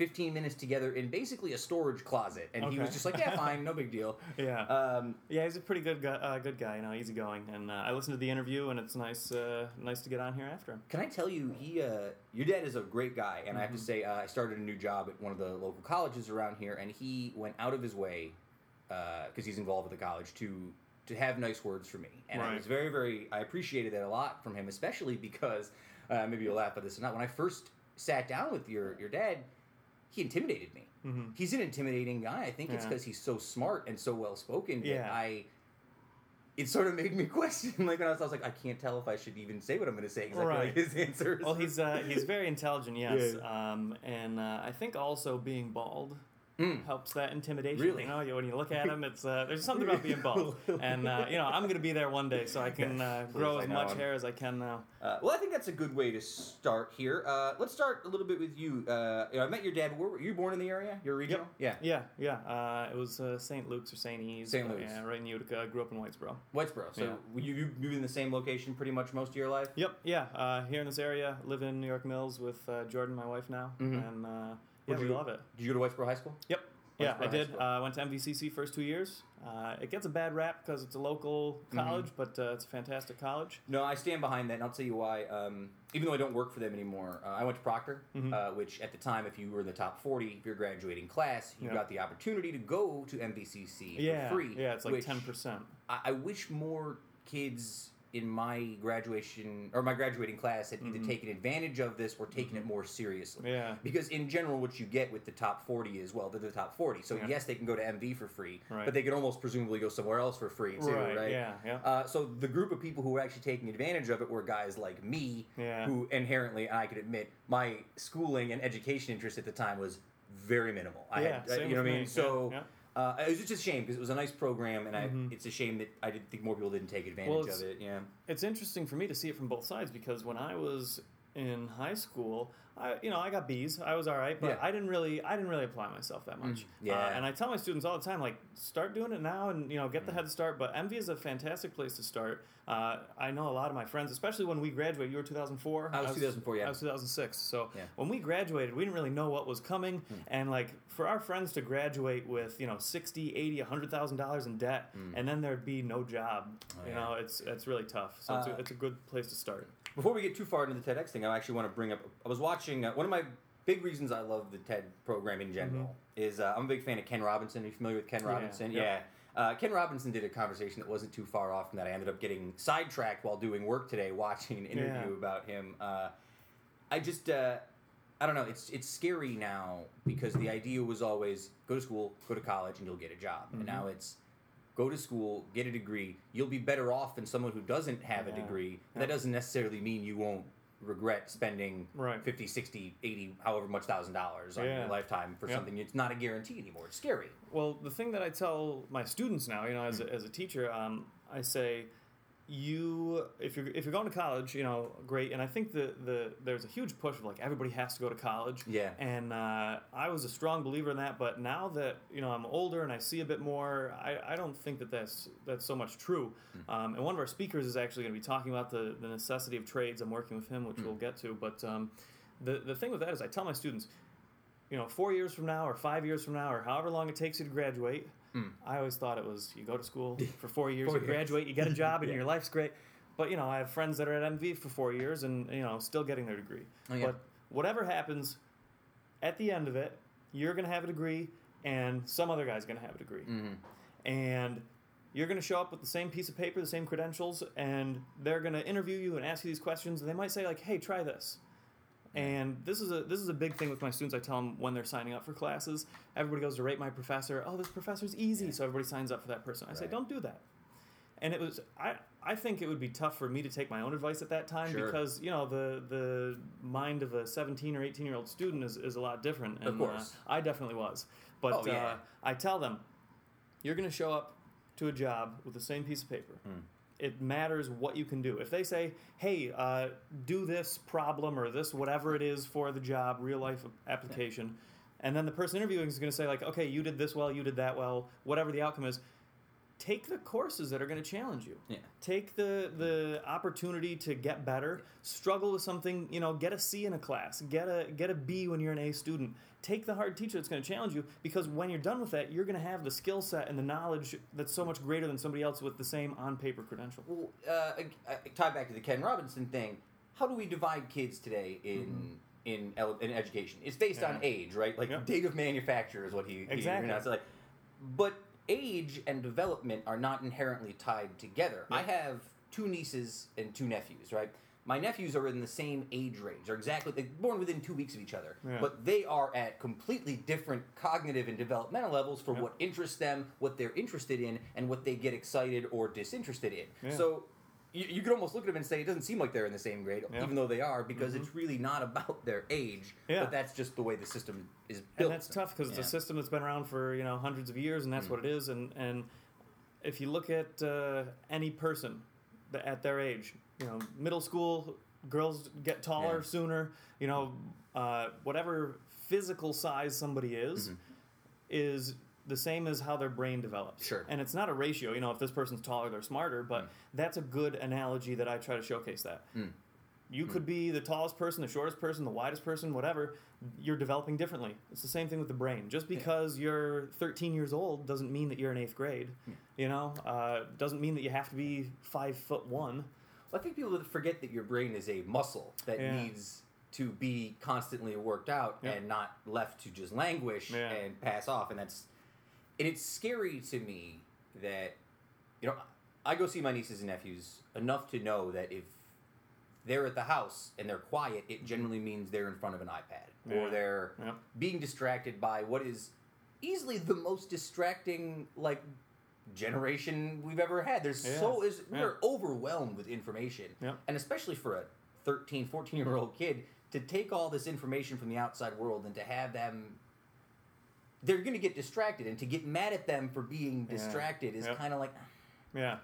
15 minutes together in basically a storage closet. And he was just like, yeah, fine, no big deal. Yeah. Um, yeah, he's a pretty good guy. Uh, good guy, you know, easygoing. And uh, I listened to the interview, and it's nice, uh, nice to get on here after him. Can I tell you, he, uh, your dad is a great guy, and I Mm-hmm. have to say, uh, I started a new job at one of the local colleges around here, and he went out of his way because he's involved with the college to to have nice words for me, and I was very, very, I appreciated that a lot from him, especially because uh, maybe you'll laugh at this or not. When I first sat down with your your dad, he intimidated me. Mhm. He's an intimidating guy. I think it's because he's so smart and so well spoken. Yeah. I. It sort of made me question, like when I was, I was like, I can't tell if I should even say what I'm going to say because I feel like his answers. Well, he's uh, he's very intelligent, yes. Yeah. Um, and uh, I think also being bald Mm. helps that intimidation. Really? You know, you- when you look at him, it's uh, there's something about being bald. And uh, you know, I'm gonna be there one day, so I can uh, grow as much hair as I can now. Uh, well, I think that's a good way to start here. Uh, let's start a little bit with you. Uh, you know, I met your dad. Where were you born in the area? You're regional. Yeah. Yeah, yeah. Uh, it was uh, St. Luke's or St. E's. St. Luke's. Yeah, right in Utica. I grew up in Whitesboro. Whitesboro. So Yeah. you you you in the same location pretty much most of your life. Yep, yeah. Uh, here in this area, live in New York Mills with uh, Jordan, my wife now, Mhm. and uh, yeah, we you- love it. Did you go to Whitesboro High School? Yep. Yeah, I did. I Uh, went to MVCC first two years. Uh, it gets a bad rap because it's a local college, but uh, it's a fantastic college. No, I stand behind that, and I'll tell you why. Um, even though I don't work for them anymore, uh, I went to Proctor, Mhm. uh, which at the time, if you were in the top 40 of your graduating class, you Yeah. got the opportunity to go to MVCC Yeah, for free. yeah, it's like ten percent. I, I wish more kids in my graduation or my graduating class had either Mhm. taken advantage of this or taken it more seriously. Yeah, Because in general, what you get with the top 40 is well, they're the top 40. So Yeah. yes, they can go to MV for free, Right. but they could almost presumably go somewhere else for free too, right? right. Yeah, yeah. Uh, so the group of people who were actually taking advantage of it were guys like me, Yeah. who inherently, I could admit, my schooling and education interest at the time was very minimal. I Yeah, had, uh, you know what I mean? me. So. Uh, it was just a shame because it was a nice program, and I, Mhm. it's a shame that I didn't think more people didn't take advantage Well, of it. Yeah, it's interesting for me to see it from both sides because when I was in high school, I you know I got B's. I was all right, but Yeah. I didn't really I didn't really apply myself that much. yeah. Uh, and I tell my students all the time, like, start doing it now, and you know, get the head start. But MV is a fantastic place to start. Uh, I know a lot of my friends, especially when we graduated. You were 2004. I was 2004, yeah. I was 2006. So Yeah. when we graduated, we didn't really know what was coming, and like for our friends to graduate with you know 60, 80, 100 thousand dollars in debt, and then there'd be no job. you yeah. know, it's it's really tough. So it's, Uh, a, it's a good place to start. Before we get too far into the TEDx thing, I actually want to bring up. I was watching uh, one of my big reasons I love the TED program in general is uh, I'm a big fan of Ken Robinson. Are you familiar with Ken Yeah, Robinson? yep. Yeah. Uh, Ken Robinson did a conversation that wasn't too far off from that. I ended up getting sidetracked while doing work today, watching an interview Yeah. about him. Uh, I just, uh, I don't know. It's it's scary now because the idea was always go to school, go to college, and you'll get a job. And now it's go to school, get a degree. You'll be better off than someone who doesn't have a degree. Yeah. That doesn't necessarily mean you won't regret spending Right. 50, 60, 80, however much thousand dollars on Yeah. your lifetime for Yeah. something. It's not a guarantee anymore. It's scary. Well, the thing that I tell my students now, you know, as a, as a teacher, um, I say, you if you're if you're going to college, you know, great. And I think the the there's a huge push of like everybody has to go to college. Yeah. And uh, I was a strong believer in that, but now that you know I'm older and I see a bit more, I, I don't think that that's that's so much true. Um, and one of our speakers is actually going to be talking about the the necessity of trades. I'm working with him, which we'll get to. But um, the the thing with that is, I tell my students you know, four years from now or five years from now or however long it takes you to graduate, I always thought it was you go to school for four years, Four you years. graduate, you get a job, and Yeah. your life's great. But you know, I have friends that are at MV for four years and you know still getting their degree. Oh, yeah. But whatever happens, at the end of it, you're gonna have a degree, and some other guy's gonna have a degree, Mm-hmm. and you're gonna show up with the same piece of paper, the same credentials, and they're gonna interview you and ask you these questions, and they might say like, "Hey, try this." And this is a this is a big thing with my students. I tell them when they're signing up for classes, everybody goes to rate my professor. Oh, this professor's easy, so everybody signs up for that person. I say, don't do that. And it was I I think it would be tough for me to take my own advice at that time Sure. because you know the the mind of a 17 or 18 year old student is, is a lot different. And, Of course. uh, I definitely was. But Oh, yeah. uh, I tell them, you're going to show up to a job with the same piece of paper. Hmm. It matters what you can do. If they say, "Hey, uh, do this problem or this whatever it is for the job, real life application," and then the person interviewing is going to say, "Like, okay, you did this well, you did that well, whatever the outcome is." Take the courses that are going to challenge you. Yeah. Take the the opportunity to get better. Struggle with something, you know, get a C in a class, get a get a B when you're an A student. Take the hard teacher that's going to challenge you because when you're done with that, you're going to have the skill set and the knowledge that's so much greater than somebody else with the same on paper credential. Well, uh, I- I- tie back to the Ken Robinson thing. How do we divide kids today in in, ele- in education? It's based on Mm-hmm. Age, right? Like Yep. date of manufacture is what he he Exactly. announced. Like, but age and development are not inherently tied together. I have two nieces and two nephews, right? My nephews are in the same age range. They're exactly they're born within two weeks of each other, Yeah. but they are at completely different cognitive and developmental levels for Yep. what interests them, what they're interested in, and what they get excited or disinterested in. Yeah. So you, you could almost look at them and say it doesn't seem like they're in the same grade, Yeah. even though they are, because it's really not about their age. Yeah. But that's just the way the system is built. and that's tough because it's a system that's been around for you know hundreds of years, and that's what it is. And and if you look at uh, any person at their age, you know, middle school girls get taller Yeah. sooner. You know, uh, whatever physical size somebody is is the same as how their brain develops. Sure. And it's not a ratio. You know, if this person's taller, they're smarter. But mm. that's a good analogy that I try to showcase that. Mm. You could mm. be the tallest person, the shortest person, the widest person, whatever. You're developing differently. It's the same thing with the brain. Just because you're 13 years old doesn't mean that you're in eighth grade. You know, uh, doesn't mean that you have to be five foot one. I think people forget that your brain is a muscle that Yeah. needs to be constantly worked out Yeah. and not left to just languish Yeah. and pass off. And that's and it's scary to me that you know I go see my nieces and nephews enough to know that if they're at the house and they're quiet, it generally means they're in front of an iPad or they're Yeah. being distracted by what is easily the most distracting like generation we've ever had. There's Yeah. so is Yeah. we're overwhelmed with information. Yeah. And especially for a 13, 14 year old kid to take all this information from the outside world and to have them they're going to get distracted and to get mad at them for being Yeah. distracted is Yeah. kind of like Yeah.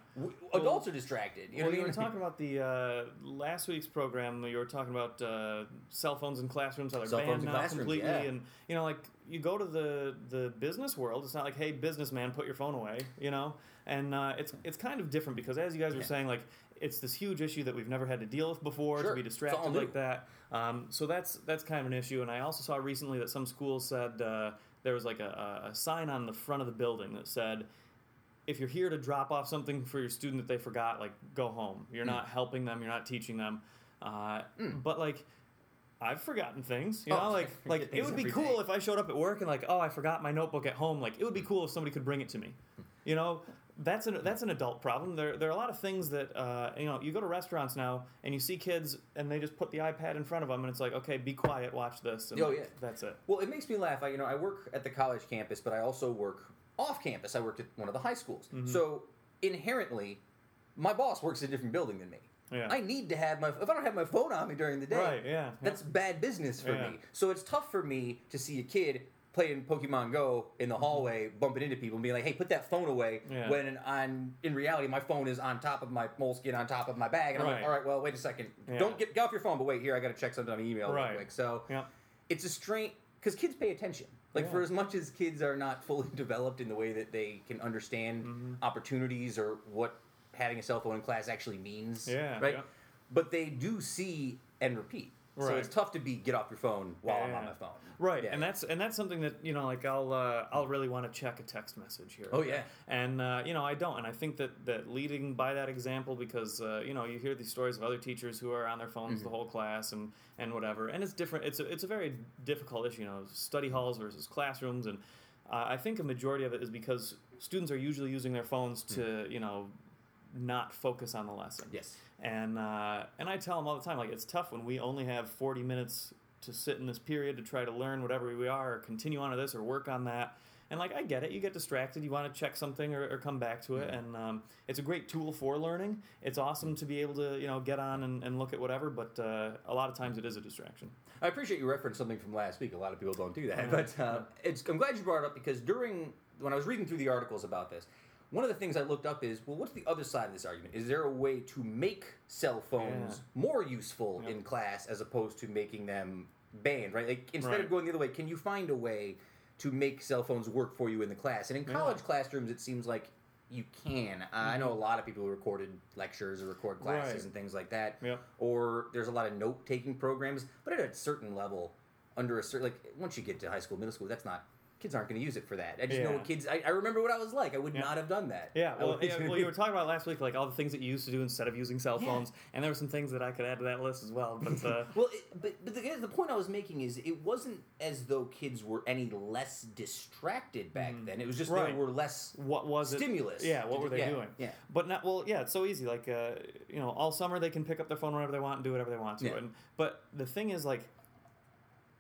Adults are distracted. You know Well, you I were mean? talking about the uh, last week's program. You were talking about uh, cell phones in classrooms, how they're Cell banned now completely, yeah. and you know, like you go to the the business world. It's not like, hey, businessman, put your phone away. You know, and uh, it's it's kind of different because as you guys were Yeah. saying, like it's this huge issue that we've never had to deal with before Sure. to be distracted like that. Um, so that's that's kind of an issue. And I also saw recently that some schools said uh, there was like a, a sign on the front of the building that said if you're here to drop off something for your student that they forgot, like go home. You're Hmm. not helping them. You're not teaching them. Uh, But like, I've forgotten things. You Oh, know, like like it would be cool day. if I showed up at work and like, oh, I forgot my notebook at home. Like, it would be cool if somebody could bring it to me. You know, that's an that's an adult problem. There there are a lot of things that uh, you know. You go to restaurants now and you see kids and they just put the iPad in front of them and it's like, okay, be quiet, watch this. And Oh, yeah. that's it. Well, it makes me laugh. I, you know, I work at the college campus, but I also work off campus. I worked at one of the high schools. Mm-hmm. So inherently, my boss works in a different building than me. Yeah. I need to have my. If I don't have my phone on me during the day, Right, yeah, yeah. that's bad business for me. So it's tough for me to see a kid playing Pokemon Go in the hallway, bumping into people, and being like, "Hey, put that phone away." Mm-hmm. Yeah. When on in reality, my phone is on top of my Moleskine, on top of my bag, and I'm like, "All right, well, wait a second. Yeah. Don't get, get off your phone, but wait here, I got to check something on my email Right. real quick." So Yeah. it's a strain because kids pay attention. Like for as much as kids are not fully developed in the way that they can understand Mm-hmm. opportunities or what having a cell phone in class actually means, Yeah, right? But they do see and repeat. So it's tough to be get off your phone while I'm on my phone. Right, Yeah. and that's and that's something that you know, like I'll uh, I'll really want to check a text message here. Oh, yeah. and uh, you know I don't, and I think that that leading by that example because uh, you know you hear these stories of other teachers who are on their phones Mm-hmm. the whole class and and whatever, and it's different. It's a, it's a very difficult issue, you know, study halls versus classrooms, and uh, I think a majority of it is because students are usually using their phones to you know not focus on the lesson. Yes. And uh, and I tell them all the time, like it's tough when we only have forty minutes to sit in this period to try to learn whatever we are, or continue on to this, or work on that. And like I get it, you get distracted, you want to check something or, or come back to it, and um, it's a great tool for learning. It's awesome to be able to you know get on and, and look at whatever, but uh, a lot of times it is a distraction. I appreciate you referenced something from last week. A lot of people don't do that, but uh, it's, I'm glad you brought it up because during when I was reading through the articles about this, one of the things I looked up is well, what's the other side of this argument? Is there a way to make cell phones more useful Yep. in class as opposed to making them banned? Right? Like instead Right. of going the other way, can you find a way to make cell phones work for you in the class? And in college classrooms, it seems like you can. Uh, I know a lot of people who recorded lectures or record classes Mm-hmm. Right. and things like that Yep. or there's a lot of note taking programs but at a certain level under a certain like once you get to high school middle school that's not kids aren't going to use it for that i just know what kids I, I remember what i was like i would Yeah. not have done that Yeah, well, yeah, well, you were talking about last week, like all the things that you used to do instead of using cell Yeah. phones, and there were some things that I could add to that list as well. But uh, well, it, but but the, the point I was making is it wasn't as though kids were any less distracted back then. It was just. Right. there were less what was it? stimulus. Yeah, what were they Yeah, doing? Yeah. But not well, yeah. It's so easy. Like uh, you know, all summer they can pick up their phone whenever they want and do whatever they want to. Yeah. And but the thing is, like,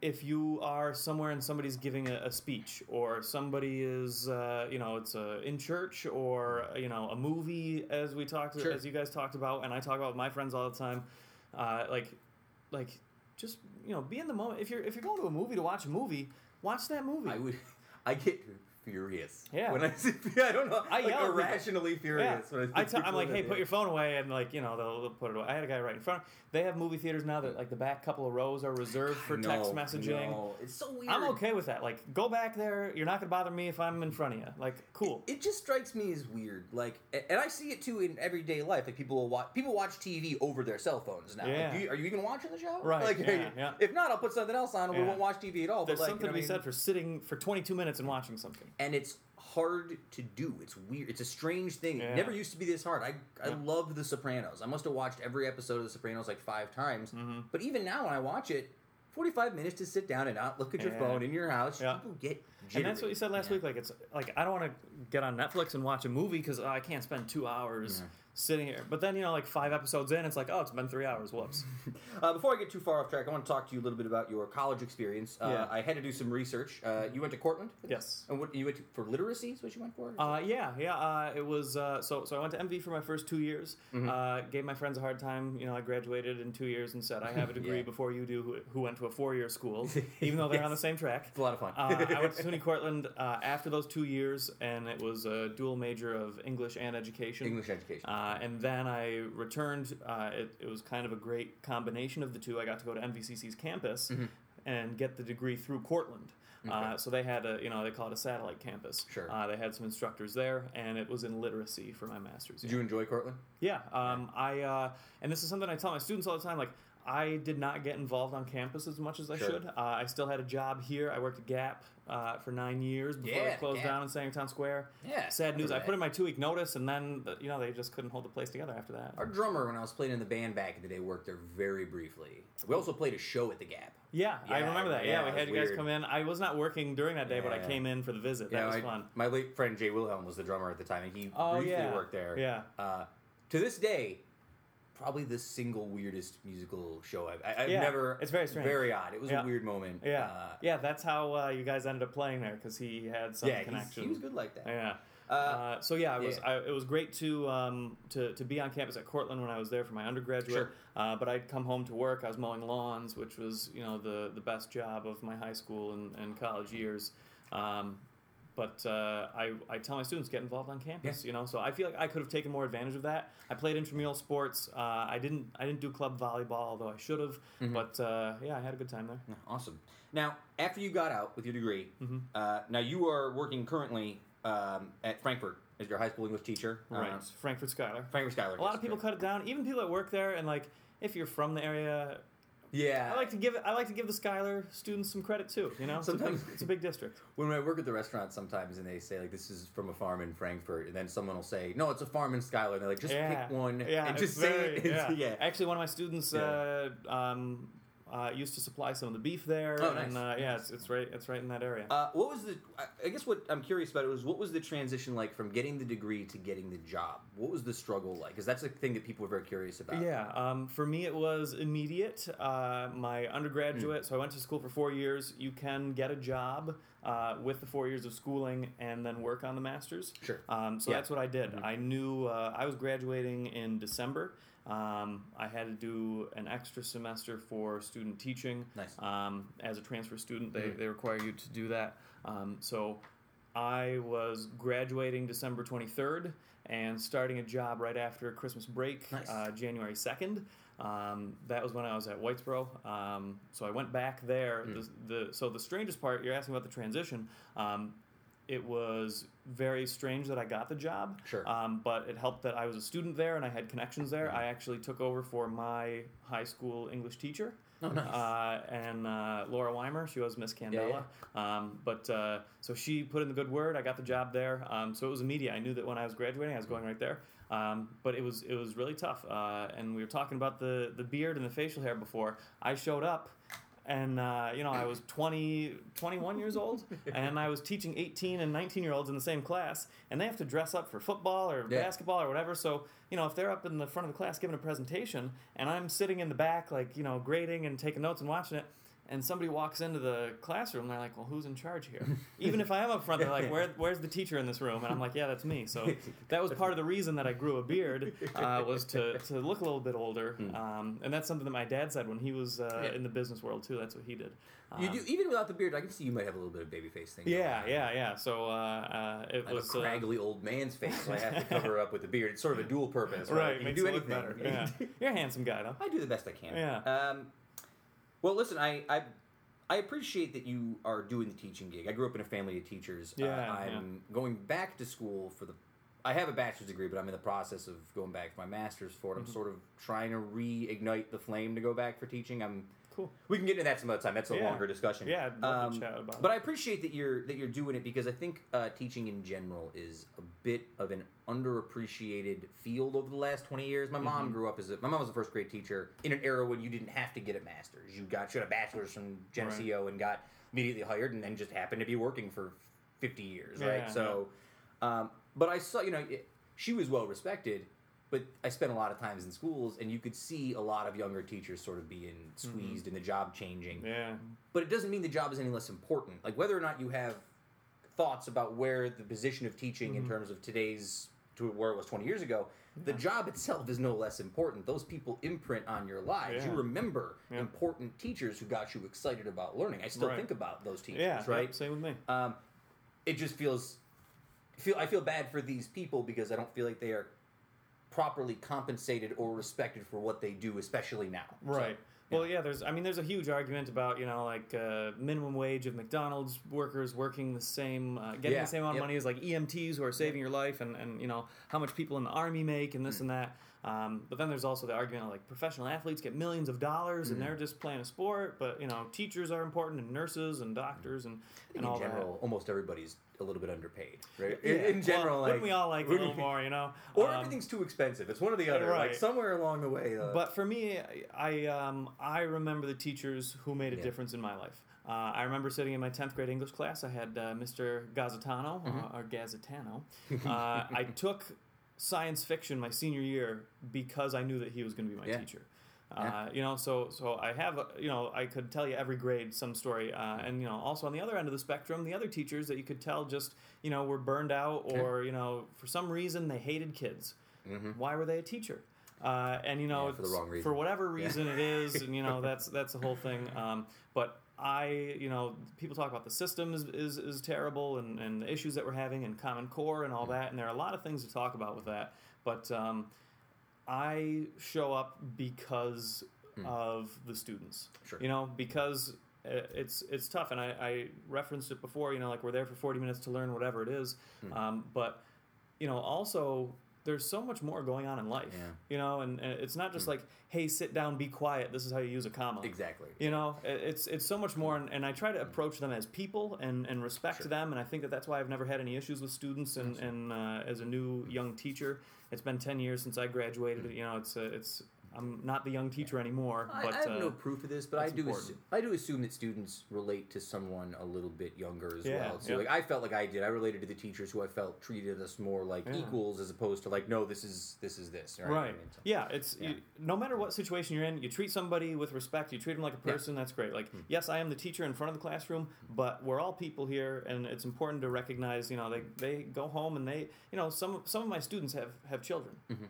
if you are somewhere and somebody's giving a, a speech, or somebody is, uh, you know, it's uh, in church, or you know, a movie, as we talked, Sure. as you guys talked about, and I talk about with my friends all the time, uh, like, like, just you know, be in the moment. If you're if you're going to a movie to watch a movie, watch that movie. I would. I get furious. Yeah. When I see, I don't know. I like yell irrationally furious. When I, see I tell, I'm like, hey, it. put your phone away, and like, you know, they'll, they'll put it away. I had a guy right in front. They have movie theaters now that like the back couple of rows are reserved for No, text messaging. no. It's so weird. I'm okay with that. Like, go back there. You're not gonna bother me if I'm in front of you. Like, cool. It just strikes me as weird. Like, and I see it too in everyday life. Like people will watch people watch TV over their cell phones now. Like, Yeah. do you, are you even watching the show? Right, Like, yeah, yeah. If not, I'll put something else on, and we won't watch TV at all. There's but like, something you know to be I mean? said for sitting for 22 minutes and watching something. And it's hard to do. It's weird. It's a strange thing. Yeah. It never used to be this hard. I I Yeah. love The Sopranos. I must have watched every episode of The Sopranos like five times. Mm-hmm. But even now, when I watch it, forty five minutes to sit down and not look at your Yeah. phone in your house. Yeah. People get. And that's what you said last Yeah. week. Like, it's like I don't want to get on Netflix and watch a movie because I can't spend two hours sitting here. But then you know, like five episodes in, it's like, oh, it's been three hours. Whoops. Uh, before I get too far off track, I want to talk to you a little bit about your college experience. Uh, Yeah. I had to do some research. Uh, you went to Cortland? yes. And what you went to, for literacy? Is what you went for? Uh, yeah, yeah. Uh, it was uh, so. So I went to MV for my first two years. Mm-hmm. Uh, gave my friends a hard time. You know, I graduated in two years and said I have a degree Yeah. before you do, who, who went to a four-year school, even though they're on the same track. it's a lot of fun. Uh, I went to SUNY Cortland uh, after those two years, and it was a dual major of English and education. English education. Uh, and then I returned. Uh, it, it was kind of a great combination of the two. I got to go to MVCC's campus Mm-hmm. and get the degree through Cortland. Uh, so they had a, you know, they call it a satellite campus. Sure. Uh, they had some instructors there, and it was in literacy for my master's. Did you enjoy Cortland? Yeah. Um, I uh, and this is something I tell my students all the time. Like, I did not get involved on campus as much as I Sure. should. Uh, I still had a job here. I worked at Gap uh, for nine years before Yeah, it closed Gap. down in Sangertown Square. Yeah, Sad news. I put in my two week notice, and then you know they just couldn't hold the place together after that. Our drummer, when I was playing in the band back in the day, worked there very briefly. We also played a show at the Gap. Yeah, I remember that. yeah, Yeah, we had you guys weird. come in. I was not working during that day, but I came in for the visit. That Yeah, was I- fun. My late friend Jay Wilhelm was the drummer at the time, and he Oh, briefly yeah. worked there. Yeah. Uh, to this day, probably the single weirdest musical show I've. I, I've Yeah, never. it's very strange. Very odd. It was Yeah. a weird moment. Yeah, Uh, yeah, that's how uh, you guys ended up playing there because he had some yeah. connection. He was good like that. Yeah. Uh, Uh, so yeah, it was. I, it was great to um, to to be on campus at Cortland when I was there for my undergraduate. Sure. Uh, but I'd come home to work. I was mowing lawns, which was you know the the best job of my high school and, and college years. Um, but uh, I, I tell my students get involved on campus, you know. So I feel like I could have taken more advantage of that. I played intramural sports. Uh, I didn't I didn't do club volleyball, although I should have. Mm-hmm. But uh, yeah, I had a good time there. Awesome. Now, after you got out with your degree, Mm-hmm. uh, now you are working currently um, at Frankfort as your high school English teacher. Right, Uh, Frankfort Schuyler. Frankfort Schuyler. A lot of people cut it down. Even people that work there, and like if you're from the area, Yeah. I like to give it. I like to give the Schuyler students some credit too. You know, it's, a big, Sometimes- it's a big district. When I work at the restaurant sometimes and they say like this is from a farm in Frankfort and then someone will say no it's a farm in Schuyler and they're like just yeah, pick one Yeah, and just say it Yeah. yeah. Actually, one of my students uh, um, uh, used to supply some of the beef there, Oh, nice. and uh, yeah, it's, it's right. It's right in that area. Uh, what was the? I- guess what I'm curious about was what was the transition like from getting the degree to getting the job? What was the struggle like? Because that's a thing that people are very curious about. Yeah, um, for me it was immediate. Uh, my undergraduate, Hmm. so I went to school for four years. You can get a job uh, with the four years of schooling and then work on the master's. Sure. Um, so Yeah. that's what I did. I knew uh, I was graduating in December. Um, I had to do an extra semester for student teaching. Nice. Um, as a transfer student, they, Mhm. they require you to do that. Um, so I was graduating December 23rd and starting a job right after Christmas break, Nice. uh, January 2nd. Um, that was when I was at Whitesboro. Um, so I went back there. Hmm. The, the, so the strangest part, you're asking about the transition. It was very strange that I got the job. Sure. Um, but it helped that I was a student there and I had connections there. Mhm. I actually took over for my high school English teacher. Oh, nice. Uh, and uh, Laura Weimer, she was Miss Candela. Um, but uh, so she put in the good word. I got the job there. Um, so it was immediate. I knew that when I was graduating, I was going right there. Um, but it was it was really tough. Uh, and we were talking about the the beard and the facial hair before. I showed up. And uh, you know, I was 20, 21 years old, and I was teaching eighteen and nineteen year olds in the same class, and they have to dress up for football or Yeah. basketball or whatever. So you know, if they're up in the front of the class giving a presentation, and I'm sitting in the back, like you know, grading and taking notes and watching it, and somebody walks into the classroom, they're like, "Well, who's in charge here?" Even if I am up front, they're like, Where, "Where's the teacher in this room?" And I'm like, "Yeah, that's me." So that was part of the reason that I grew a beard uh, was to, to look a little bit older, um, and that's something that my dad said when he was uh, Hmm. Yeah. in the business world too. That's what he did. you Um, do even without the beard. I can see you might have a little bit of baby face thing. Yeah, on. yeah, yeah. So uh, uh, it I was a uh, craggly old man's face, so I have to cover up with the beard. It's sort of a dual purpose, right? right. you do anything better yeah. you're a handsome guy though. I do the best I can. Yeah. Um, well, listen, I, I I appreciate that you are doing the teaching gig. I grew up in a family of teachers. Uh, Yeah, I'm going back to school for the. I have a bachelor's degree, but I'm in the process of going back for my master's for it. I'm Mhm. sort of trying to reignite the flame to go back for teaching. I'm. Cool. We can get into that some other time. That's a Yeah. longer discussion. Yeah, I'd love Um, to chat about But it. I appreciate that you're that you're doing it because I think uh, teaching in general is a bit of an underappreciated field over the last twenty years. My mom Mhm. grew up as a my mom was a first grade teacher in an era when you didn't have to get a master's. You got you had a bachelor's from Geneseo and got immediately hired, and then just happened to be working for fifty years, right? Yeah, so, um, but I saw you know it, she was well respected. But I spent a lot of times in schools, and you could see a lot of younger teachers sort of being squeezed and the job changing. Yeah. But it doesn't mean the job is any less important. Like whether or not you have thoughts about where the position of teaching Mm-hmm. in terms of today's to where it was 20 years ago, the job itself is no less important. Those people imprint on your lives. You remember Yeah. important teachers who got you excited about learning. I still Right. think about those teachers, Yeah. right? Same with me. um, it just feels feel I feel bad for these people because I don't feel like they are properly compensated or respected for what they do, especially now. So, Right. Well, yeah. There's. I mean, there's a huge argument about you know like uh, minimum wage of McDonald's workers working the same, uh, getting Yeah, the same amount yep. of money as like EMTs who are saving your life, and and you know how much people in the army make and Mm. this and that. Um, but then there's also the argument like professional athletes get millions of dollars Mm. and they're just playing a sport. But you know teachers are important and nurses and doctors and and in all general, almost everybody's a little bit underpaid, right? that. In, in general, well, like wouldn't we all like a little more? You know. or Um, everything's too expensive. It's one or the other. Like Right. somewhere along the way. Uh, But for me, I I, um, I remember the teachers who made a Yeah. difference in my life. Uh, I remember sitting in my tenth grade English class. I had uh, Mr. Gazzatano Mm-hmm. uh, or Gazzatano. Uh, I took science fiction my senior year because I knew that he was going to be my Yeah. teacher. Uh, Yeah. You know, so so I have a- you know I could tell you every grade some story, uh, and you know also on the other end of the spectrum, the other teachers that you could tell just you know were burned out or you know for some reason they hated kids. Why were they a teacher? Uh, and you know Mm-hmm. Yeah, for the wrong reason. for whatever reason it is, and you know that's that's the whole thing. Um, but I, you know, people talk about the system is, is, is terrible and, and the issues that we're having in Common Core and Mm. all that, and there are a lot of things to talk about with that. But um, I show up because of the students. Sure. You know, because uh, it's it's tough, and I, I referenced it before. You know, like we're there for forty minutes to learn whatever it is, Hmm. um, but you know, also there's so much more going on in life. Yeah. Hmm. You know, and, and it's not just like, hey, sit down, be quiet. This is how you use a comma. exactly. You know, it's it's so much more, and, and I try to approach them as people and, and respect Sure. them, and I think that that's why I've never had any issues with students. And, and uh, as a new young teacher, it's been ten years since I graduated. You know, it's uh, it's I'm not the young teacher anymore, I, but I have uh, no proof of this, but I do. Assume, I do assume that students relate to someone a little bit younger as Yeah, well. So yeah. like I felt like I did. I related to the teachers who I felt treated us more like Yeah. equals as opposed to like no, this is this is this. Right. Right. I mean, so- Yeah, it's. You, no matter what situation you're in, you treat somebody with respect. You treat them like a. Hmm. person. That's great. Like, yes, I am the teacher in front of the classroom, but we're all people here, and it's important to recognize. You know, they they go home and they, you know, some some of my students have have children. Mm-hmm.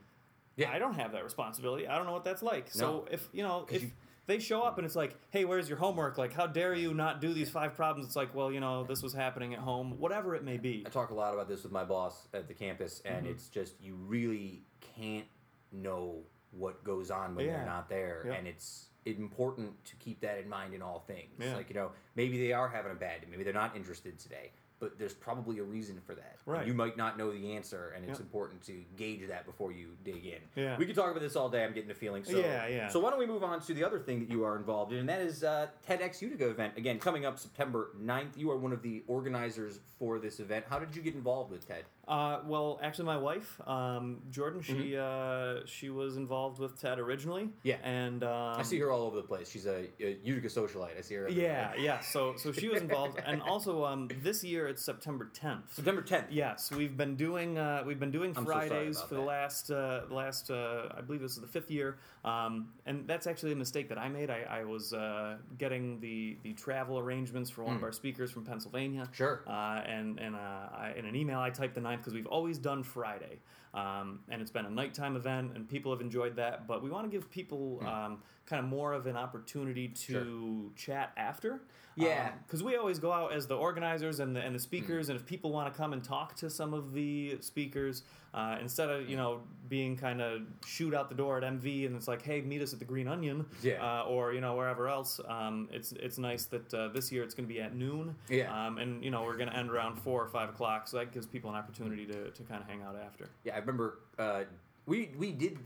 Yeah. I don't have that responsibility. I don't know what that's like. So No. if you know if you- they show up and it's like, hey, where's your homework? Like, how dare you not do these five problems? It's like, well, you know, this was happening at home. Whatever it may be. I talk a lot about this with my boss at the campus, and Mm-hmm. it's just you really can't know what goes on when Yeah. they're not there, Yeah. and it's important to keep that in mind in all things. Yeah. Like you know, maybe they are having a bad day, maybe they're not interested today, but there's probably a reason for that. And Right. You might not know the answer, and it's Yeah. important to gauge that before you dig in. Yeah. We could talk about this all day. I'm getting a feeling. So, Yeah, yeah. So why don't we move on to the other thing that you are involved in, and that is uh, TEDx Utica event. Again, coming up September 9th. You are one of the organizers for this event. How did you get involved with TED? Uh, well, actually, my wife, um, Jordan, she uh, she was involved with Ted originally. Mm-hmm. Yeah. and um, I see her all over the place. She's a, a Utica socialite. I see her. everywhere. Yeah, yeah. So so she was involved, and also um, this year it's September 10th. September 10th. Yes, we've been doing uh, we've been doing I'm so Fridays about for the that. last uh, the last uh, I believe this is the fifth year, um, and that's actually a mistake that I made. I, I was uh, getting the the travel arrangements for one Hmm. of our speakers from Pennsylvania. Sure. Uh, and and uh, I, in an email I typed the ninth because we've always done Friday, um, and it's been a nighttime event, and people have enjoyed that. But we want to give people um, kind of more of an opportunity to Hmm. Sure. chat after. Yeah. because we always go out as the organizers and the and the Hmm. speakers, and if people want to come and talk to some of the speakers, uh, instead of you know being kind of shoot out the door at MV and it's like, hey, meet us at the Green Onion, Yeah. uh, or you know wherever else. Um, it's it's nice that uh, this year it's going to be at noon. Yeah. Um, and you know we're going to end around four or five o'clock, so that gives people an opportunity to, to kind of hang out after. Yeah, I remember uh, we we did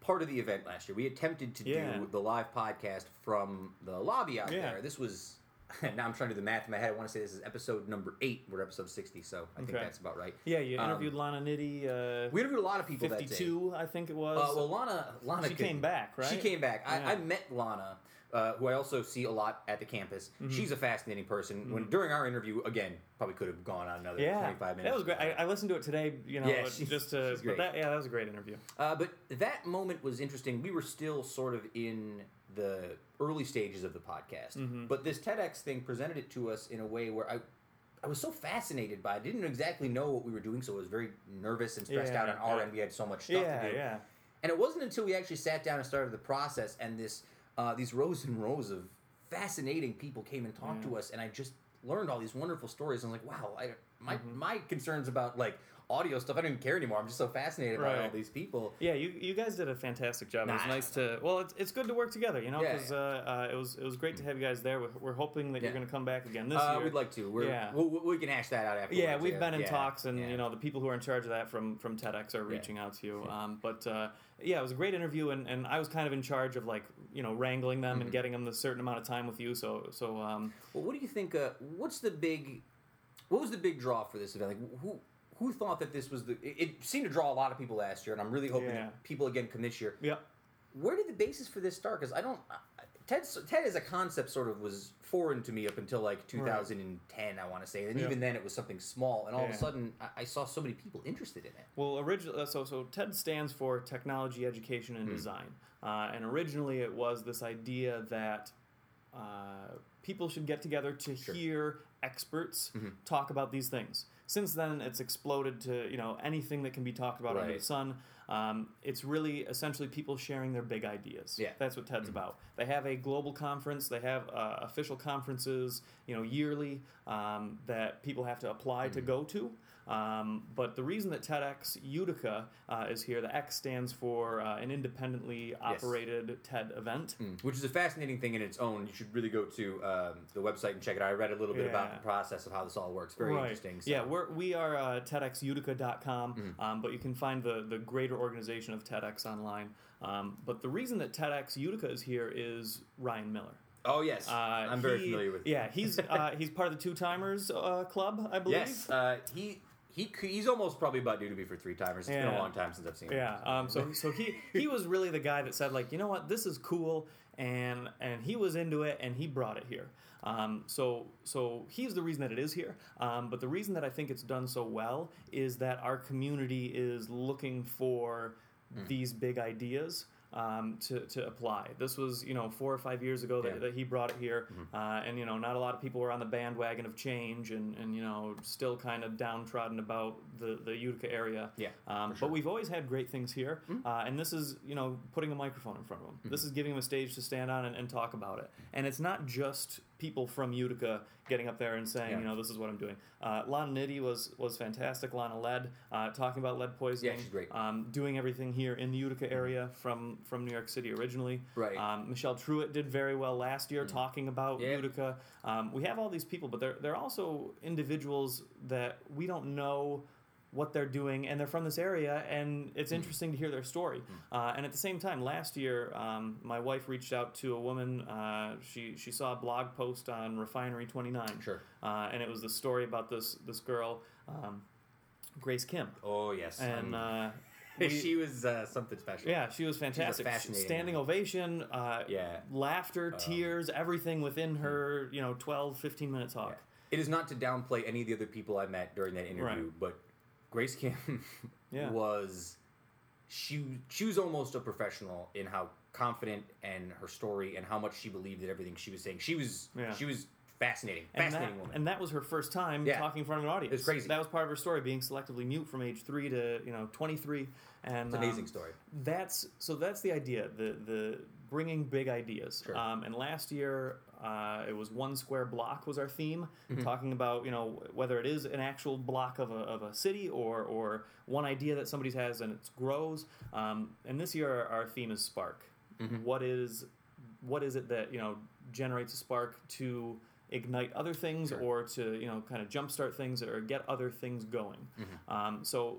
part of the event last year. We attempted to Yeah. do the live podcast from the lobby out Yeah. there. This was now I'm trying to do the math in my head. I want to say this is episode number eight. We're episode sixty, so I think Okay. that's about right. Yeah, you Um, interviewed Lana Nitti. Uh, We interviewed a lot of people that day. Fifty-two, I think it was. Uh, well, Lana, Lana She could- came back, right? She came back. I, Yeah. I met Lana uh, who I also see a lot at the campus. Mm-hmm. She's a fascinating person. When during our interview, again, probably could have gone on another Yeah, 25 minutes. that was great. I, I listened to it today. You know, Yeah, she- just to. great. But that, yeah, that was a great interview. Uh, but that moment was interesting. We were still sort of in the early stages of the podcast, Mm-hmm. but this TEDx thing presented it to us in a way where I, I was so fascinated by. it. I didn't exactly know what we were doing, so I was very nervous and stressed out Yeah, on our yeah. end. We had so much stuff Yeah, to do, yeah. and it wasn't until we actually sat down and started the process, and this uh, these rows and rows of fascinating people came and talked to us, and I just learned all these wonderful stories. And I was like, wow, I, my Mm-hmm. my concerns about like audio stuff, I don't even care anymore. I'm just so fascinated by all these people. Yeah, you, you guys did a fantastic job. it was nice to well, it's, it's good to work together, you know, Yeah, because uh, uh, it was it was great to have you guys there. We're, we're hoping that Yeah. you're going to come back again this Uh, year. we'd like to. We're, Yeah. we'll, we we can hash that out after. yeah, we've been in talks, and yeah. you know the people who are in charge of that from from TEDx are reaching out to you. Um, but uh, yeah, it was a great interview, and, and I was kind of in charge of like you know wrangling them Mm-hmm. and getting them the certain amount of time with you. So so um, Well, what do you think? Uh, what's the big? What was the big draw for this event? Like, who who thought that this was the? It, it seemed to draw a lot of people last year, and I'm really hoping Yeah. that people again come this year. yeah. Where did the basis for this start? Because I don't. Ted Ted as a concept sort of was foreign to me up until like 2010, I want to say, and Yeah. even then it was something small, and all of a sudden I, I saw so many people interested in it. Well, originally, uh, so so TED stands for Technology, Education, and Design, uh, and originally it was this idea that uh, people should get together to hear experts Mm-hmm. talk about these things. Since then, it's exploded to you know anything that can be talked about under the sun. Um, it's really essentially people sharing their big ideas. Yeah. Mm-hmm. that's what TED's about. They have a global conference. They have uh, official conferences, you know, yearly um, that people have to apply Mm-hmm. to go to. Um, but the reason that TEDx Utica uh, is here, the X stands for uh, an independently operated TED event. which is a fascinating thing in its own. You should really go to um, the website and check it out. I read a little bit about the process of how this all works. Very interesting. So. Yeah, we're, we are uh, TEDxUtica.com, Mm-hmm. um, but you can find the, the greater organization of TEDx online. Um, but the reason that TEDx Utica is here is Ryan Miller. oh yes, Uh, I'm very he- familiar with. Yeah, he's uh, he's part of the Two Timers uh, Club, I believe. Yes, uh, he he he's almost probably about due to be for three timers. It's been a long time since I've seen him. Yeah. Um, so so he he was really the guy that said like, you know what, this is cool, and and he was into it, and he brought it here. Um, so so he's the reason that it is here. Um, but the reason that I think it's done so well is that our community is looking for these big ideas. Um, to, to apply. This was, you know, four or five years ago that, Yeah. that he brought it here. Uh, and, you know, not a lot of people were on the bandwagon of change and, and you know, still kind of downtrodden about the, the Utica area. Yeah, Um, But we've always had great things here, uh, and this is you know putting a microphone in front of them. This is giving them a stage to stand on and, and talk about it. And it's not just people from Utica getting up there and saying Yeah. you know this is what I'm doing. Uh, Lana Nitty was was fantastic. Lana Lead uh, talking about lead poisoning. Yeah, she's great. Um, doing everything here in the Utica area from from New York City originally. Right. Um, Michelle Truitt did very well last year talking about Yeah. Utica. Um, we have all these people, but they're they're also individuals that we don't know what they're doing, and they're from this area, and it's Hmm. interesting to hear their story. Uh, and at the same time, last year, um, my wife reached out to a woman. Uh, she she saw a blog post on Refinery Twenty Nine, Sure. uh, and it was the story about this this girl, um, Grace Kim, Oh yes. and. Um, Uh, we- she was uh, something special. yeah, she was fantastic. fascinating Standing ovation, uh, Yeah. laughter, tears, everything within her, you know, 12, 15 minute talk. It is not to downplay any of the other people I met during that interview, Right. but Grace Kim Yeah. was she she was almost a professional in how confident and her story and how much she believed that everything she was saying. She was Yeah. she was fascinating, And fascinating that, woman. and that was her first time Yeah. talking in front of an audience. It's crazy. That was part of her story, being selectively mute from age three to you know twenty three. And it's an amazing um, story. That's so. That's the idea. The the bringing big ideas. Sure. Um, and last year, uh, it was one square block was our theme, Mm-hmm. talking about you know whether it is an actual block of a, of a city or or one idea that somebody has and it grows. Um, and this year, our, theme is spark. Mm-hmm. What is what is it that you know generates a spark to ignite other things Sure. or to you know kind of jumpstart things or get other things going. Mm-hmm. Um, so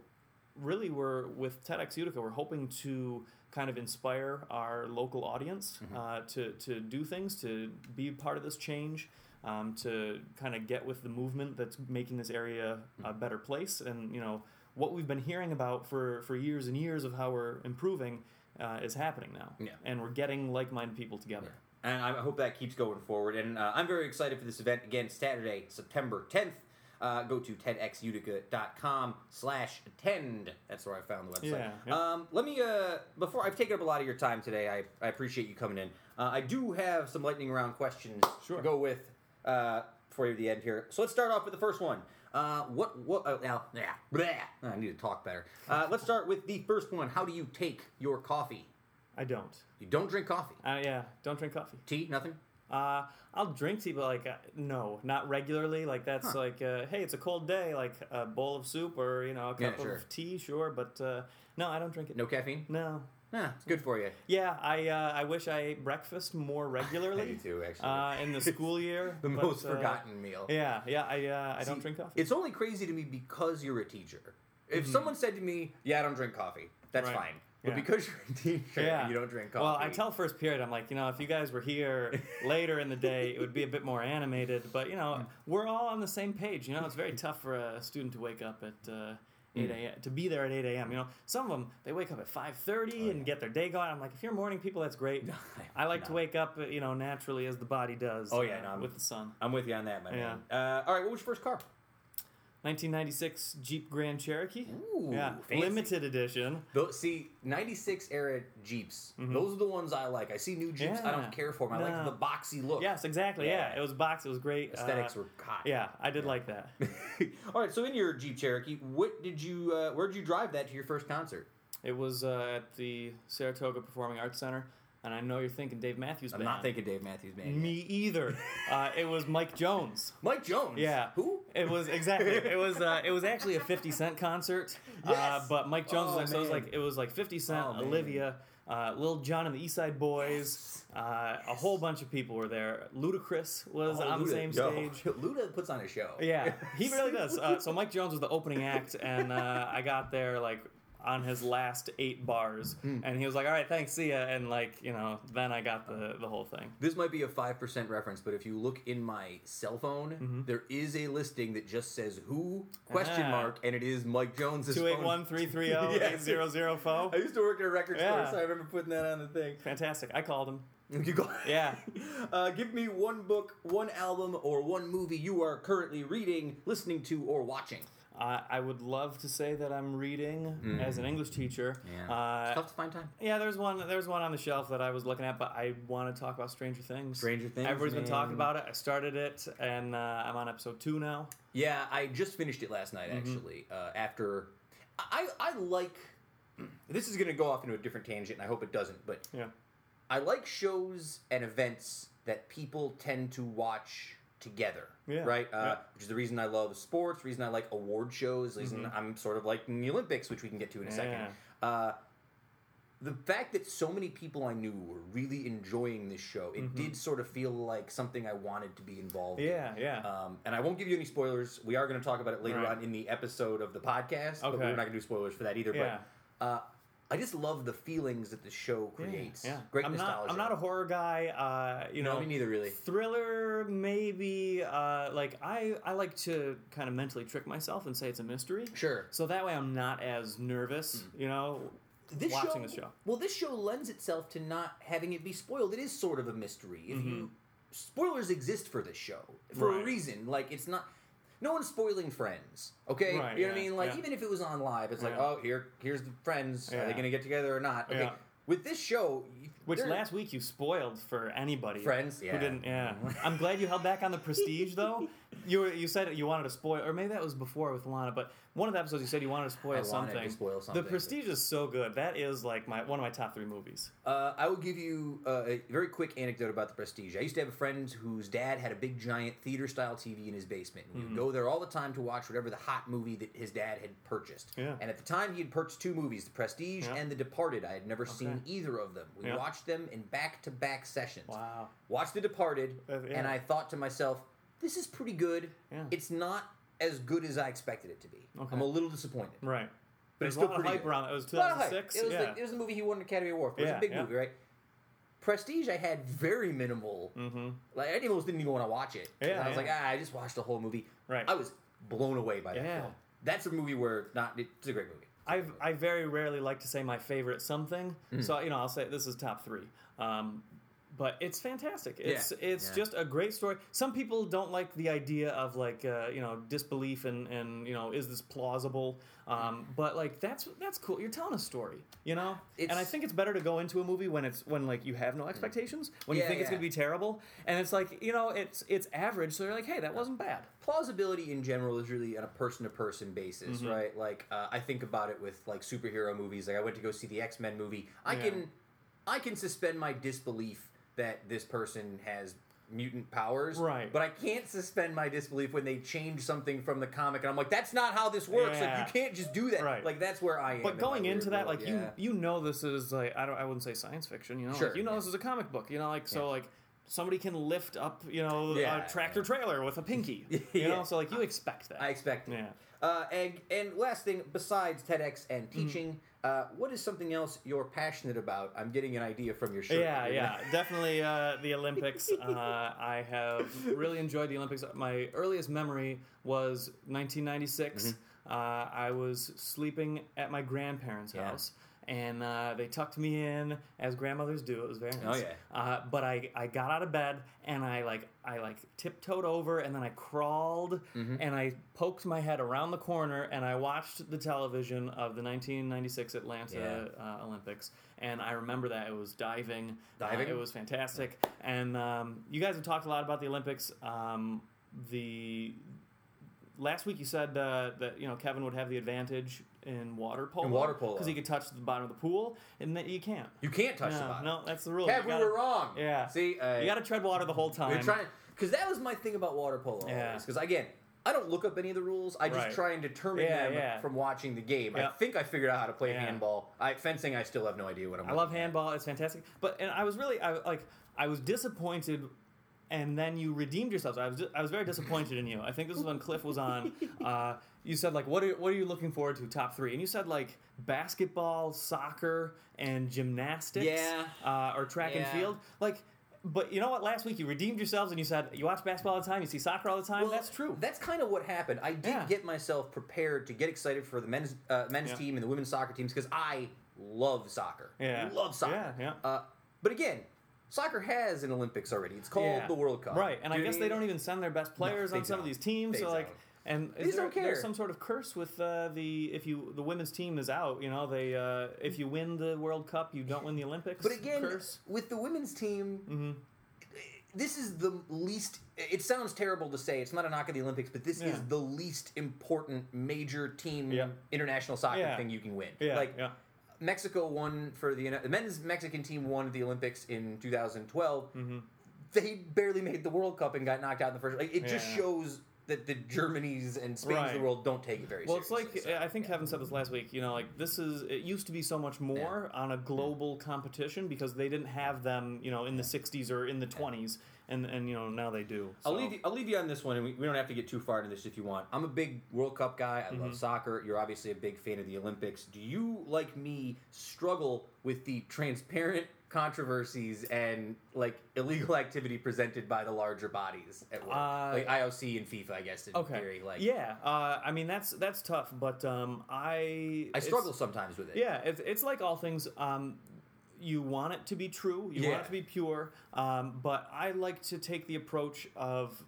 really we're with TEDx Utica we're hoping to kind of inspire our local audience Mm-hmm. uh, to, to do things to be part of this change um, to kind of get with the movement that's making this area a Mm-hmm. better place and you know what we've been hearing about for, for years and years of how we're improving uh, is happening now Yeah. and we're getting like-minded people together and I hope that keeps going forward. And uh, I'm very excited for this event again, Saturday, September 10th. Uh, go to tedxutica.com slash attend. That's where I found the website. Yeah, yeah. Um, let me, uh, before I've taken up a lot of your time today, I, I appreciate you coming in. Uh, I do have some lightning round questions Sure. to go with uh, for you at the end here. So let's start off with the first one. Uh, what, what, uh, now, yeah, bleh. I need to talk better. Uh, let's start with the first one. How do you take your coffee? I don't. You don't drink coffee. Uh, yeah, don't drink coffee. Tea, nothing? Uh, I'll drink tea, but like, uh, no, not regularly. Like that's Huh. like, uh, hey, it's a cold day, like a bowl of soup or you know a Yeah, cup sure. of tea, sure. But uh, no, I don't drink it. No caffeine? No. Nah, it's good for you. Yeah, I uh, I wish I ate breakfast more regularly. do too, actually. uh, in the school year. the but, most uh, forgotten meal. Yeah, yeah, I uh, I don't drink coffee. It's only crazy to me because you're a teacher. If someone said to me, "Yeah, I don't drink coffee," that's Mm-hmm. Right. fine. But Yeah. because you're a teacher Yeah. and you don't drink coffee, Well, I tell first period, I'm like, you know, if you guys were here later in the day, it would be a bit more animated. But you know, we're all on the same page. You know, it's very tough for a student to wake up at. Uh, Mm. 8 a.m. to be there at 8 a.m. You know, some of them they wake up at 5:30 and get their day going. I'm like, if you're morning people, that's great. I like to wake up, you know, naturally as the body does. Oh, yeah, uh, no, with the sun. I'm with you on that, my Yeah. man. Uh, all right, what was your first car? 1996 Jeep Grand Cherokee. Ooh, yeah, fancy. limited edition. Those, see, 96 era Jeeps, those are the ones I like. I see new Jeeps, I Mm-hmm. Don't care for them. I like the boxy look. Yes, exactly. Yeah, Yeah. it was boxy. It was great. Aesthetics Uh, were hot. Yeah, I did like that. All right, so in your Jeep Cherokee, what did you, uh, where did you drive that to your first concert? It was uh, at the Saratoga Performing Arts Center, and I know you're thinking Dave Matthews Band. I'm not thinking Dave Matthews Band. Me either. uh, it was Mike Jones. Mike Jones. Yeah. Who? It was exactly. It was. Uh, it was actually a Fifty Cent concert. Uh, but Mike Jones Oh, was like, so it was like it was like Fifty Cent, Oh. Olivia, uh, Lil Jon and the East Side Boys. Uh, a whole bunch of people were there. Ludacris was Oh, on the Luda. same Yo, stage. Luda puts on a show. Yeah, he really does. Uh, so Mike Jones was the opening act, and uh, I got there like on his last eight bars, Hmm. and he was like, "All right, thanks, see ya," and like you know, then I got the the whole thing. This might be a 5% reference, but if you look in my cell phone, there is a listing that just says who question Ah. mark, and it is Mike Jones' Two eight one three three zero Yes. eight zero zero four. I used to work at a record store, Yeah. so I remember putting that on the thing. Fantastic. I called him. You go. Yeah. Uh, give me one book, one album, or one movie you are currently reading, listening to, or watching. I I would love to say that I'm reading as an English teacher. Mm. Yeah. Uh, it's tough to find time. yeah, there's one. There's one on the shelf that I was looking at, but I want to talk about Stranger Things. Stranger Things, Everybody's been talking about it. I started it, and uh, I'm on episode two now. Yeah, I just finished it last night, actually. Uh, after. I, I like. This is going to go off into a different tangent, and I hope it doesn't, but Yeah. I like shows and events that people tend to watch together. Yeah, Right? Uh, yeah. Mm-hmm. Which is the reason I love sports, reason I like award shows, reason I'm sort of like in the Olympics, which we can get to in a second. Uh, the fact that so many people I knew were really enjoying this show, it did sort of feel like something I wanted to be involved in. Mm-hmm. Yeah, yeah. Um, and I won't give you any spoilers. We are going to talk about it later Right. on in the episode of the podcast, but Okay. we're not going to do spoilers for that either. Yeah. But uh, I just love the feelings that the show creates. Yeah. Great I'm nostalgia. Not, I'm not a horror guy. Uh, you No, know, me neither, really. Thriller, maybe. Uh, like I, I like to kind of mentally trick myself and say it's a mystery. Sure. So that way I'm not as nervous. You know, This watching show, the show. Well, this show lends itself to not having it be spoiled. It is sort of a mystery. If you spoilers exist for this show for a Mm-hmm. Reason. Like it's not. No one's spoiling Friends, okay? Right, you know what I mean? Like yeah. even if it was on live, it's like, Yeah. oh, here, here's the Friends. Are they going to get together or not? Okay. Yeah. With this show, Which last week you spoiled for anybody. Friends, Who yeah. didn't? Yeah. I'm glad you held back on the prestige though. You were, you said you wanted to spoil, or maybe that was before with Lana. But one of the episodes you said you wanted to spoil I wanted to something. The something. Prestige is so good. That is like my one of my top three movies. Uh, I will give you uh, a very quick anecdote about the Prestige. I used to have a friend whose dad had a big giant theater style TV in his basement. And we Mm-hmm. would go there all the time to watch whatever the hot movie that his dad had purchased. Yeah. And at the time, he had purchased two movies The Prestige Yeah. and The Departed. I had never seen either of them. We Yeah. watched them in back to back sessions. Wow. Watched The Departed, Uh, and I thought to myself, this is pretty good. Yeah. It's not as good as I expected it to be. Okay. I'm a little disappointed. Right. But There's it's a still of pretty hype good. around it. It was A lot of hype. 2006. It was, yeah. the, it was the movie he won an Academy Award for. It was Yeah, a big yeah. movie, right? Prestige, I had very minimal. mm-hmm. Like I almost didn't even want to watch it. Yeah, I was like, ah, I just watched the whole movie. Right. I was blown away by that Yeah. film. That's a movie where not. It's a great movie. I I very rarely like to say my favorite something. Mm. So you know, I'll say this is top three. Um, but it's fantastic. It's Yeah, it's yeah. just a great story. Some people don't like the idea of like uh, you know disbelief and and you know is this plausible? Um, but like that's that's cool. You're telling a story, you know. and I think it's better to go into a movie when it's when like you have no expectations, when you Yeah, think it's gonna be terrible, and it's like you know it's it's average. So you're like, hey, that wasn't bad. plausibility in general is really on a person to person basis, Mm-hmm. right? Like uh, I think about it with like superhero movies. Like I went to go see the X Men movie. I can I can suspend my disbelief that this person has mutant powers, Right. But I can't suspend my disbelief when they change something from the comic, and I'm like, that's not how this works. Yeah. Like you can't just do that. Right. Like that's where I am. But going my into that, world, like yeah. you you know this is like I don't I wouldn't say science fiction, you know, Sure, like, you know yeah. this is a comic book, you know, like so like somebody can lift up you know a tractor trailer with a pinky, you know, so like you expect that. I expect. it. yeah. Uh, and and last thing, besides TEDx and Mm-hmm. Uh, what is something else you're passionate about? I'm getting an idea from your shirt. Yeah, yeah, definitely uh, the Olympics. Uh, I have really enjoyed the Olympics. My earliest memory was 1996. Uh, I was sleeping at my grandparents' Mm-hmm. Yeah. house, and uh, they tucked me in as grandmothers do. It was very nice. Oh, yeah. Uh, but I, I got out of bed and I like I like tiptoed over and then I crawled Mm-hmm. and I poked my head around the corner and I watched the television of the 1996 Atlanta uh, Olympics and I remember that it was diving. Uh, Diving? it was fantastic. And um, you guys have talked a lot about the Olympics. Um, the last week you said uh, that you know Kevin would have the advantage in water polo. In water polo. because he could touch the bottom of the pool and that you can't. You can't touch no, the bottom. no, that's the rule. Kev, we were wrong. Yeah. See, uh, You got to tread water the whole time. we're trying because that was my thing about water polo. Yeah. Because again, I don't look up any of the rules. I just Right. try and determine Yeah, them yeah. from watching the game. I think I figured out how to play Yeah. handball. I fencing. I still have no idea what I'm. I love at. handball. It's fantastic. But and I was really I like I was disappointed and then you redeemed yourself. I was I was very disappointed in you. I think this is when Cliff was on. Uh, you said like, what are what are you looking forward to top three? And you said like basketball, soccer, and gymnastics. Yeah. Uh, or track and field. Like, but you know what? Last week you redeemed yourselves and you said you watch basketball all the time. You see soccer all the time. Well, That's true. That's kind of what happened. I did Yeah. get myself prepared to get excited for the men's uh, men's Yeah. team and the women's soccer teams because I love soccer. Yeah. love soccer. Yeah, yeah. Uh, but again, soccer has an Olympics already. It's called Yeah. the World Cup. Right, and Do I guess they don't even send their best players they on some of don't. these teams. They so like, don't. And is just there, don't care. there's some sort of curse with uh, the if you the women's team is out. You know, they uh, if you win the World Cup, you don't win the Olympics. But again, curse. with the women's team, Mm-hmm. this is the least. It sounds terrible to say. It's not a knock of the Olympics, but this Yeah. is the least important major team Yeah. international soccer Yeah. thing you can win. Like. Mexico won for the the men's Mexican team won the Olympics in 2012. Mm-hmm. They barely made the World Cup and got knocked out in the first. Like it just shows that the Germanys and Spains of the world don't take it very seriously. Well, it's like so, I think yeah. Kevin said this last week. You know, like this is it used to be so much more on a global competition because they didn't have them. You know, in the '60s or in the '20s, and and you know now they do. I'll leave you, I'll leave you on this one, and we, we don't have to get too far into this if you want. I'm a big World Cup guy. I Mm-hmm. love soccer. You're obviously a big fan of the Olympics. Do you, like me, struggle with the transparent controversies and like illegal activity presented by the larger bodies at work, Uh, like IOC and FIFA? I guess in Okay. theory, like yeah, uh, I mean that's that's tough, but um, I I struggle sometimes with it. Yeah, it's, it's like all things. Um, you want it to be true. You want it to be pure. Um, but I like to take the approach of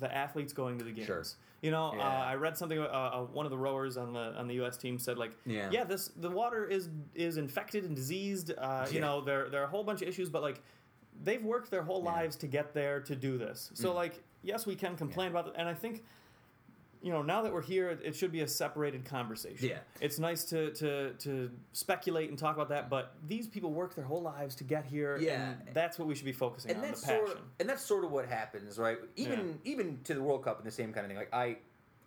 the athletes going to the games. Sure. You know, uh, I read something. Uh, uh, one of the rowers on the on the U.S. team said, like, Yeah. this the water is is infected and diseased. Uh, You know, there there are a whole bunch of issues, but like, they've worked their whole lives to get there to do this. Mm. So like, yes, we can complain about it, and I think. You know, now that we're here, it- should be a separated conversation. Yeah. It's nice to, to, to speculate and talk about that, but these people work their whole lives to get here, Yeah. and that's what we should be focusing and on, that's the passion. sort of, and that's sort of what happens, right? Even even to the World Cup and the same kind of thing. Like I,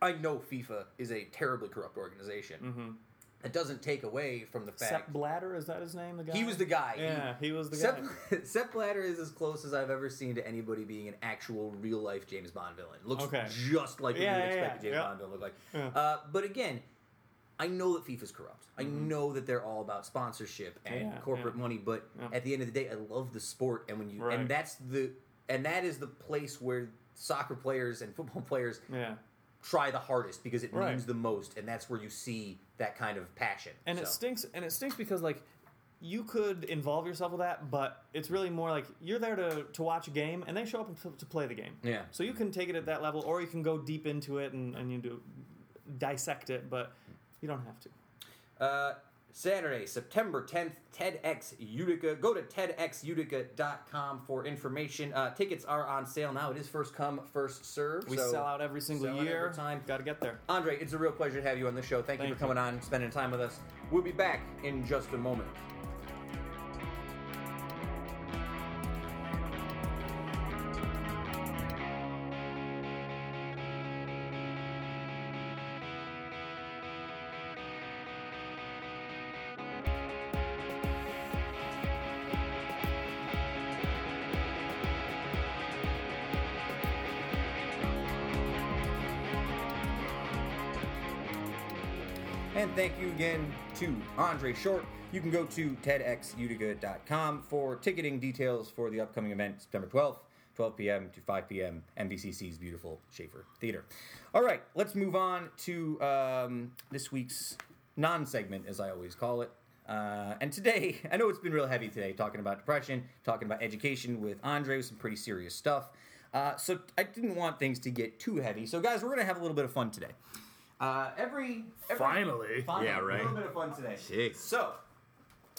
I know FIFA is a terribly corrupt organization. Mhm. It doesn't take away from the fact Sepp Blatter, is that his name? The guy? he was the guy. Yeah, he was the Sepp, guy. Sepp Blatter is as close as I've ever seen to anybody being an actual real life James Bond villain. Looks Okay. just like what you would yeah, expect a James yeah. Bond villain to look like. Yeah. Uh, but again, I know that FIFA's corrupt. I Mm-hmm. know that they're all about sponsorship and Yeah, corporate yeah. money. But Yeah. at the end of the day, I love the sport, and when you Right. and that's the and that is the place where soccer players and football players Yeah. Try the hardest because it Right. means the most, and that's where you see that kind of passion. And it stinks and it stinks because like you could involve yourself with that, but it's really more like you're there to, to watch a game and they show up to, to play the game. Yeah. So you can take it at that level or you can go deep into it and, and you do dissect it, but you don't have to. Uh, Saturday, September 10th, TEDx Utica. Go to TEDxUtica.com for information. Uh, tickets are on sale now. It is first come, first serve. We so sell out every single year. every time. Got to get there. Andre, it's a real pleasure to have you on the show. Thank, you for coming on, spending time with us. We'll be back in just a moment. Andre Short. You can go to TEDxUtica.com for ticketing details for the upcoming event, September 12th, 12 p.m. to 5 p.m., MVCC's beautiful Schaefer Theater. All right, let's move on to um, this week's non segment, as I always call it. Uh, and today, I know it's been real heavy today, talking about depression, talking about education with Andre, with some pretty serious stuff. Uh, so I didn't want things to get too heavy. So, guys, we're going to have a little bit of fun today. Uh, every, every Finally. Finally, Yeah, right. A little bit of fun today. Jeez. So,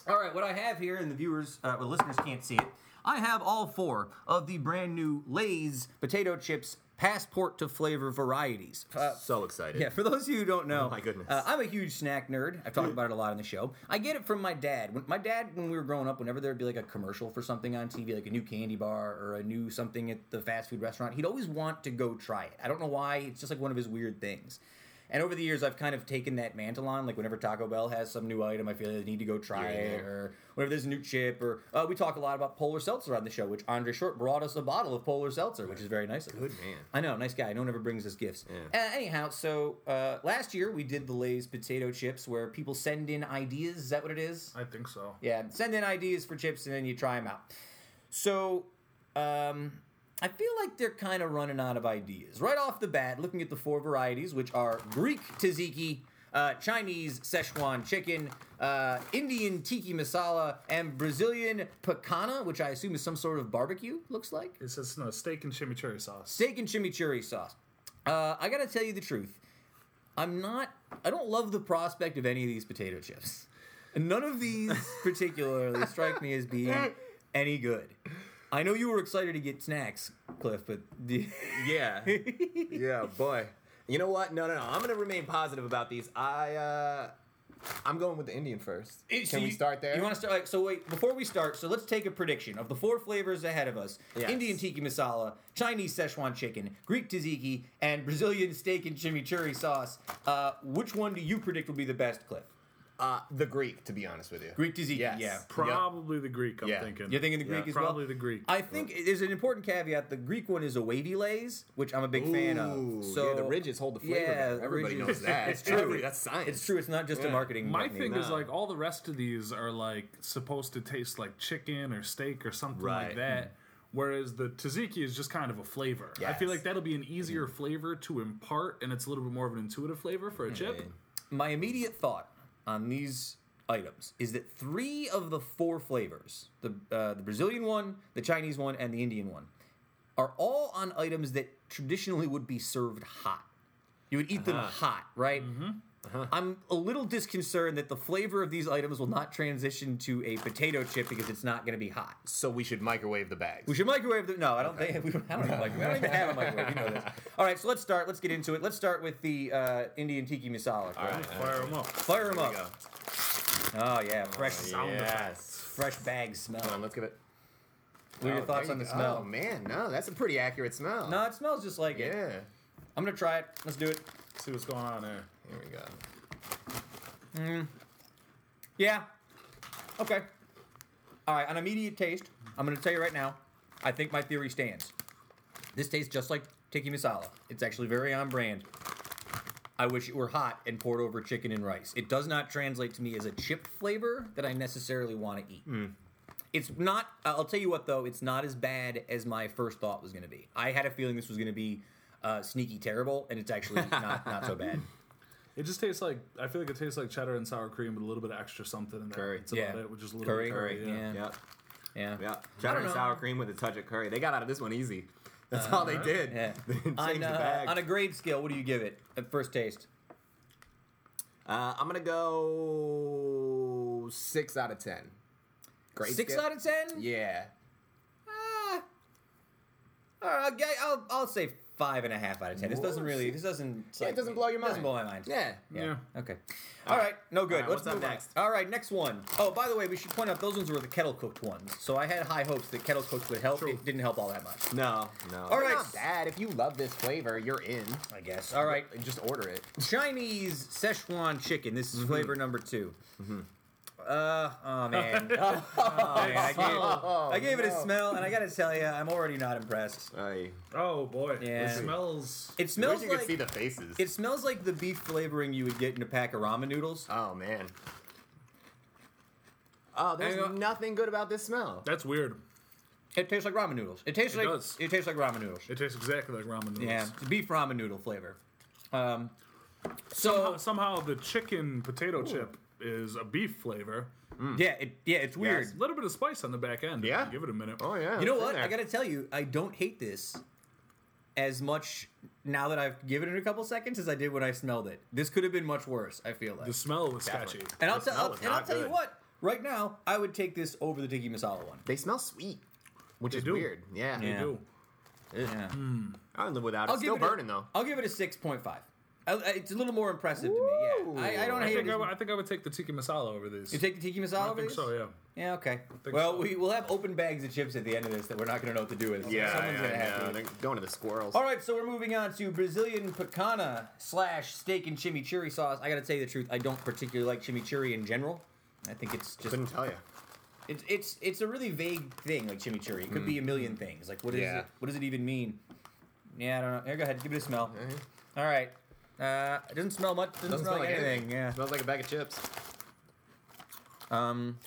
all right, what I have here, and the viewers, uh, the listeners can't see it. I have all four of the brand new Lay's potato chips passport to flavor varieties. Uh, so excited. yeah, for those of you who don't know, Oh my goodness. uh, I'm a huge snack nerd. I've talked about it a lot on the show. I get it from my dad. When, my dad, when we were growing up, whenever there'd be like a commercial for something on TV, like a new candy bar or a new something at the fast food restaurant, he'd always want to go try it. I don't know why. It's just like one of his weird things. And over the years, I've kind of taken that mantle on. Like whenever Taco Bell has some new item, I feel like I need to go try Yeah. it. Or whenever there's a new chip, or uh, we talk a lot about Polar Seltzer on the show, which Andre Short brought us a bottle of Polar Seltzer, which is very nice of. Good man. I know, nice guy. No one ever brings us gifts. Yeah. Uh, anyhow, so uh, last year we did the Lay's potato chips, where people send in ideas. Is that what it is? I think so. Yeah, send in ideas for chips, and then you try them out. So, um, I feel like they're kind of running out of ideas right off the bat. Looking at the four varieties, which are Greek tzatziki. Uh, Chinese Szechuan chicken, uh, Indian tiki masala, and Brazilian picanha, which I assume is some sort of barbecue. Looks like It says no steak and chimichurri sauce. steak and chimichurri sauce. Uh, I gotta tell you the truth. I'm not. I don't love the prospect of any of these potato chips. None of these particularly strike me as being any good. I know you were excited to get snacks, Cliff, but Yeah. yeah, boy. You know what? No, no, no. I'm gonna remain positive about these. I uh I'm going with the Indian first. So Can we you- start there? You want to start like so? Wait, before we start, so let's take a prediction of the four flavors ahead of us: Yes. Indian tiki masala, Chinese Szechuan chicken, Greek tzatziki, and Brazilian steak and chimichurri sauce. Uh, which one do you predict will be the best, Cliff? Uh the Greek, to be honest with you. Greek tzatziki, Yes. yeah. Probably the Greek. I'm Yeah. thinking. You're thinking the Greek Yeah, as well? Probably the Greek. I think there's an important caveat. The Greek one is a wavy lays, which I'm a big fan of. So yeah, the ridges hold the flavor. Yeah, better. Everybody ridges- knows that. It's true. Every- that's science. It's true. It's not just a marketing. My technique. thing is like all the rest of these are like supposed to taste like chicken or steak or something Right. like that. Hmm. Whereas the tzatziki is just kind of a flavor. I feel like that'll be an easier hmm. flavor to impart, and it's a little bit more of an intuitive flavor for a hmm. chip. my immediate thought on these items is that three of the four flavors the uh, the Brazilian one, the Chinese one, and the Indian one are all on items that traditionally would be served hot. You would eat them Uh-huh. hot, right? I'm a little disconcerted that the flavor of these items will not transition to a potato chip because it's not going to be hot. So we should microwave the bags. We should microwave them. No, I don't think we don't, I don't have a microwave. I don't even have a microwave. You know this. All right, so let's start. Let's get into it. Let's start with the uh, Indian tiki masala. All right. Fire them up. Fire them up. go. Oh yeah, fresh sound Yes. fresh bag smell. Come on, let's give it. What are your Oh, thoughts there on the go. smell? Oh man, no, that's a pretty accurate smell. No, it smells just like it. Yeah. I'm gonna try it. Let's do it. See what's going on there. Here we go. Yeah. Okay. All right. On immediate taste, I'm gonna tell you right now. I think my theory stands. This tastes just like tiki masala. It's actually very on brand. I wish it were hot and poured over chicken and rice. It does not translate to me as a chip flavor that I necessarily want to eat. It's not. I'll tell you what though. It's not as bad as my first thought was going to be. I had a feeling this was going to be uh, sneaky terrible, and it's actually not not so bad. It just tastes like I feel like it tastes like cheddar and sour cream with a little bit of extra something in there. Curry. That's about Yeah. it. With just a little Curry. bit curry. Curry, yeah. yeah. Yep. Yeah. Yeah. Cheddar and sour cream with a touch of curry. They got out of this one easy. That's all they did. Yeah. They changed On, the uh, bag. on a grade scale, what do you give it at first taste? uh, I'm gonna go six out of ten. Great. Six skip. out of ten. Yeah. Ah. All right, I'll, I'll, I'll say five and a half out of ten. This doesn't really. This doesn't. Yeah, it doesn't blow your mind. Doesn't mind. blow my mind. Yeah. Yeah. Yeah. Okay. All right. No good. All right, Let's what's up move on. next? All right. Next one. Oh, by the way, we should point out those ones were the kettle cooked ones. So I had high hopes that kettle cooked would help. True. It didn't help all that much. No. No. All right. Not bad. If you love this flavor, you're in. I guess. All right. Just order it. Chinese Szechuan chicken. This is Mm-hmm. flavor number 2 Uh oh man. oh, man. I, gave, I gave it a no. smell, and I gotta tell you, I'm already not impressed. Aye. Oh boy. Yeah. It smells. It I wish smells you like could see the faces. it smells like the beef flavoring you would get in a pack of ramen noodles. oh man. Oh, there's Hang on. nothing good about this smell. That's weird. It tastes like ramen noodles. It tastes It like does. it tastes like ramen noodles. It tastes exactly like ramen noodles. Yeah, it's beef ramen noodle flavor. Um, Somehow, so somehow the chicken potato chip is a beef flavor. Mm. yeah, it, yeah, it's weird. Yes. A little bit of spice on the back end. if Yeah. you Give it a minute. Oh yeah. You know it's in what? there. I gotta tell you, I don't hate this as much now that I've given it a couple seconds as I did when I smelled it. This could have been much worse. I feel like. The smell was Definitely. sketchy. and I'll the tell smell was and I'll not tell you good. what. Right now, I would take this over the tiki masala one. They smell sweet, which They is do. weird. Yeah. They Yeah. do. Yeah. Mm. I don't live without it. I'll Still it burning a, though. I'll give it a six point five. It's a little more impressive to me. Yeah, I, I don't I hate think it. I, as would- I think I would take the tiki masala over these. You take the tiki masala I over think these? so. Yeah. Yeah, okay. think Well, so. we will have open bags of chips at the end of this that we're not going to know what to do with. So Yeah, someone's yeah, gonna have yeah. to. They're going to the squirrels. All right, so we're moving on to Brazilian picanha slash steak and chimichurri sauce. I got to tell you the truth, I don't particularly like chimichurri in general. I think it's just Couldn't tell you. it's it's it's a really vague thing like chimichurri. It could be a million things. Like what is Yeah. it? What does it even mean? Yeah, I don't know. Here, go ahead, give it a smell. Mhm. All right. Uh, it didn't smell much. Doesn't, Doesn't smell, like anything. Yeah. Smells like a bag of chips. Um,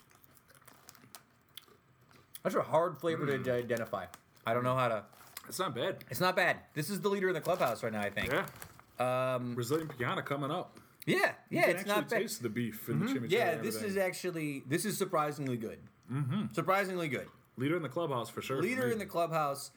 that's a hard flavor to identify. I don't know how to. It's not bad. It's not bad. This is the leader in the clubhouse right now. I think. Yeah. Um, Brazilian picanha coming up. yeah, You yeah, can it's actually not bad. taste the beef and the chimichurri. Yeah, and this is everything. actually this is surprisingly good. Mm-hmm. Surprisingly good. leader in the clubhouse for sure. Leader me. in the clubhouse.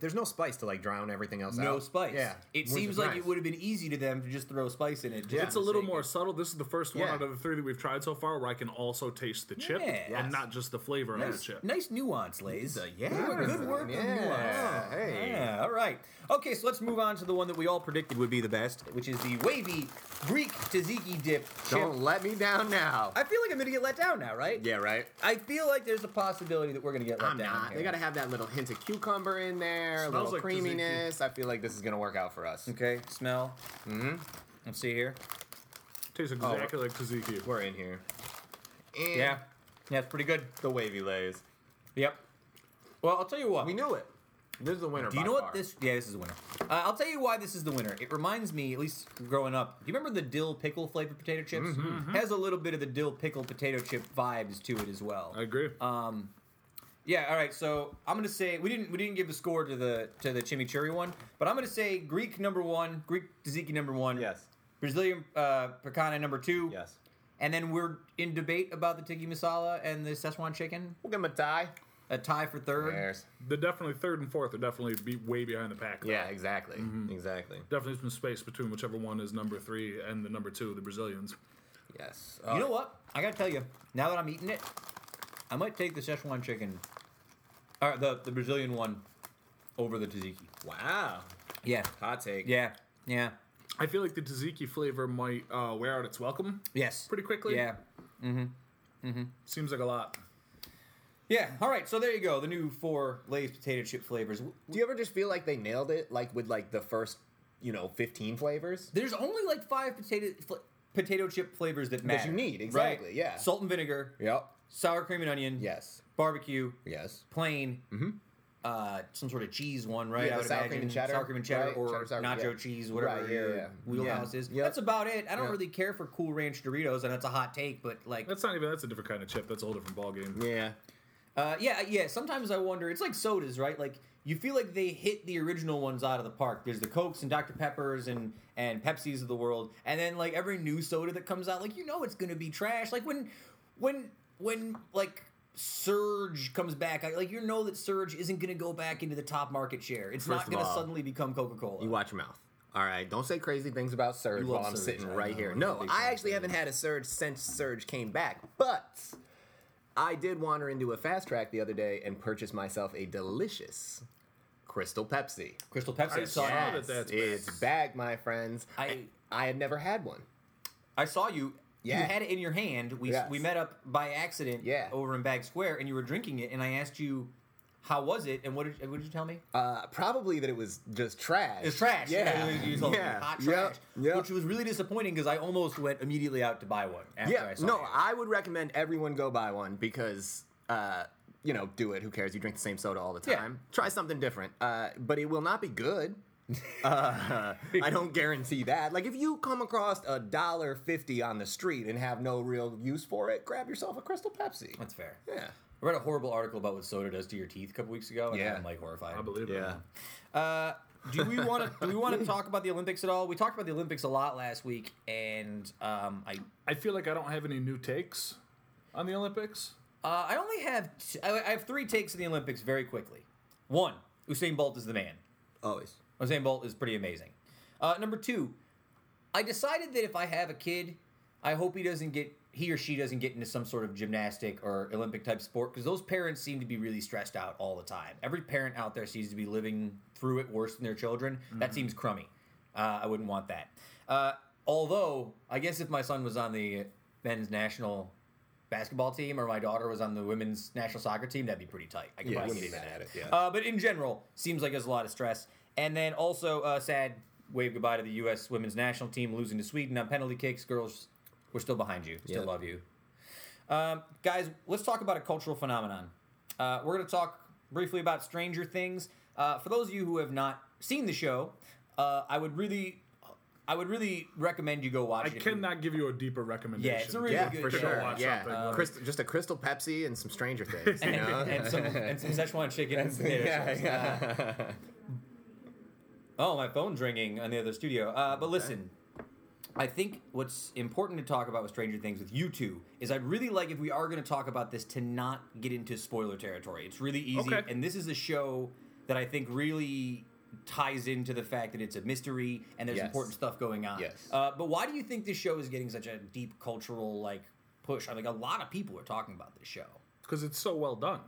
There's no spice to like drown everything else out. No spice. Yeah. It which seems is like nice. it would have been easy to them to just throw spice in it. just Yeah. It's a the little sake more of- subtle. This is the first one Yeah. out of the three that we've tried so far where I can also taste the chip Yeah. Yes. and not just the flavor of the Nice, chip. nice nuance, Lays. Uh, yeah. good, good work Yeah. on nuance. Hey. Yeah, all right. Okay, so let's move on to the one that we all predicted would be the best, which is the wavy Greek tzatziki dip chip. Don't let me down now. I feel like I'm gonna get let down now, right? yeah, right. I feel like there's a possibility that we're gonna get let I'm down. not. here. They gotta have that little hint of cucumber in there, a little like creaminess. I feel like this is gonna work out for us. Okay, smell. Mm-hmm. Let's see here. Tastes exactly like tzatziki. We're in here. And Yeah, yeah, it's pretty good. The wavy lays. Yep. Well, I'll tell you what. We knew it. This is the winner. Do you by know what far. this? Yeah, this is the winner. Uh, I'll tell you why this is the winner. It reminds me, at least growing up. Do you remember the dill pickle flavored potato chips? Mm-hmm, Has a little bit of the dill pickle potato chip vibes to it as well. I agree. Um, yeah. All right. So I'm gonna say we didn't we didn't give the score to the to the chimichurri one, but I'm gonna say Greek number one, Greek tzatziki number one, Yes. Brazilian uh, picanha number two, Yes. and then we're in debate about the tiki masala and the Szechuan chicken. We'll give him a tie. A tie for third. There's. the definitely third and fourth are definitely be way behind the pack. though. Yeah, exactly. Exactly. Definitely some space between whichever one is number three and the number two, the Brazilians. Yes. You know what? I gotta tell you, now that I'm eating it, I might take the Szechuan chicken, or the the Brazilian one, over the tzatziki. Wow. Yeah, Hot take. yeah, yeah. I feel like the tzatziki flavor might uh, wear out its welcome Yes. pretty quickly. Yeah. Mm-hmm, mm-hmm. Seems like a lot. Yeah. All right. So there you go. The new four Lay's potato chip flavors. Do you ever just feel like they nailed it, like with like the first, you know, 15 flavors? There's only like five potato fl- potato chip flavors that matter. you need, right? exactly, yeah. Salt and vinegar, Yep. sour cream and onion, Yes. barbecue, Yes. plain. Mhm. Uh, some sort of cheese one, right? Yeah, I the would sour cream and cheddar, sour cream and cheddar, right? or Cheddar, sour- nacho yeah. cheese, whatever Right, yeah, your yeah. wheelhouse Yeah. is. Yep. That's about it. I don't Yep. really care for Cool Ranch Doritos, and that's a hot take, but like, That's not even. That's a different kind of chip. That's a whole different ballgame. Yeah. Uh, yeah, yeah. Sometimes I wonder. It's like sodas, right? Like you feel like they hit the original ones out of the park. There's the Cokes and Dr. Peppers and and Pepsis of the world, and then like every new soda that comes out, like you know it's gonna be trash. Like when when when like Surge comes back, I- like you know that Surge isn't gonna go back into the top market share. It's First not gonna all, suddenly become Coca Cola. You watch your mouth. All right, don't say crazy things about Surge while I'm Surge, sitting right know. here. No, I actually haven't had a Surge since Surge came back, but I did wander into a Fastrac the other day and purchase myself a delicious Crystal Pepsi. Crystal Pepsi. I, I saw saw that Yes, that's it's back, my friends. I- I I had never had one. I saw you. Yeah. You had it in your hand. We Yes. we met up by accident. Yeah. Over in Bagg's Square, and you were drinking it, and I asked you, "How was it?" And what did what did you tell me? Uh, probably that it was just trash. It's trash. Yeah, you told me, yeah, hot trash. yep. Which was really disappointing because I almost went immediately out to buy one. After Yeah, I saw no, you. I would recommend everyone go buy one because, uh, you know, do it. Who cares? You drink the same soda all the time. Yeah. Try something different, uh, but it will not be good. uh, I don't guarantee that. Like, if you come across a dollar fifty on the street and have no real use for it, grab yourself a Crystal Pepsi. That's fair. Yeah, I read a horrible article about what soda does to your teeth a couple weeks ago, and Yeah. I'm like horrified. I believe yeah. it. Uh, do we want to do we want to talk about the Olympics at all? We talked about the Olympics a lot last week, and um, I I feel like I don't have any new takes on the Olympics. uh, I only have t- I I have three takes of the Olympics very quickly. One, Usain Bolt is the man. Always. Usain Bolt is pretty amazing. Uh, number two, I decided that if I have a kid, I hope he doesn't get he or she doesn't get into some sort of gymnastic or Olympic type sport because those parents seem to be really stressed out all the time. Every parent out there seems to be living through it worse than their children. That seems crummy. Uh, I wouldn't want that. Uh, although I guess if my son was on the men's national basketball team or my daughter was on the women's national soccer team, that'd be pretty tight. I could Yeah, probably get be into mad that. at it, yeah. Uh, but in general, seems like there's a lot of stress. And then also, uh, sad wave goodbye to the U.S. women's national team losing to Sweden on penalty kicks. Girls, we're still behind you. Still Yep. love you. Um, guys, let's talk about a cultural phenomenon. Uh, we're going to talk briefly about Stranger Things. Uh, for those of you who have not seen the show, uh, I would really, I would really recommend you go watch I it. I cannot give you a deeper recommendation. Yeah, it's a really Yeah, good for show. sure. watch Yeah, something, like- Crystal, just a Crystal Pepsi and some Stranger Things. You and, know? and some and some Szechuan chicken and potato yeah, chips. Uh, yeah. Oh, my phone's ringing on the other studio. Uh, but listen, I think what's important to talk about with Stranger Things with you two is I'd really like if we are going to talk about this to not get into spoiler territory. It's really easy, Okay. and this is a show that I think really ties into the fact that it's a mystery and there's Yes. important stuff going on. Yes. Uh, but why do you think this show is getting such a deep cultural like push? I think a lot of people are talking about this show. because it's so well done.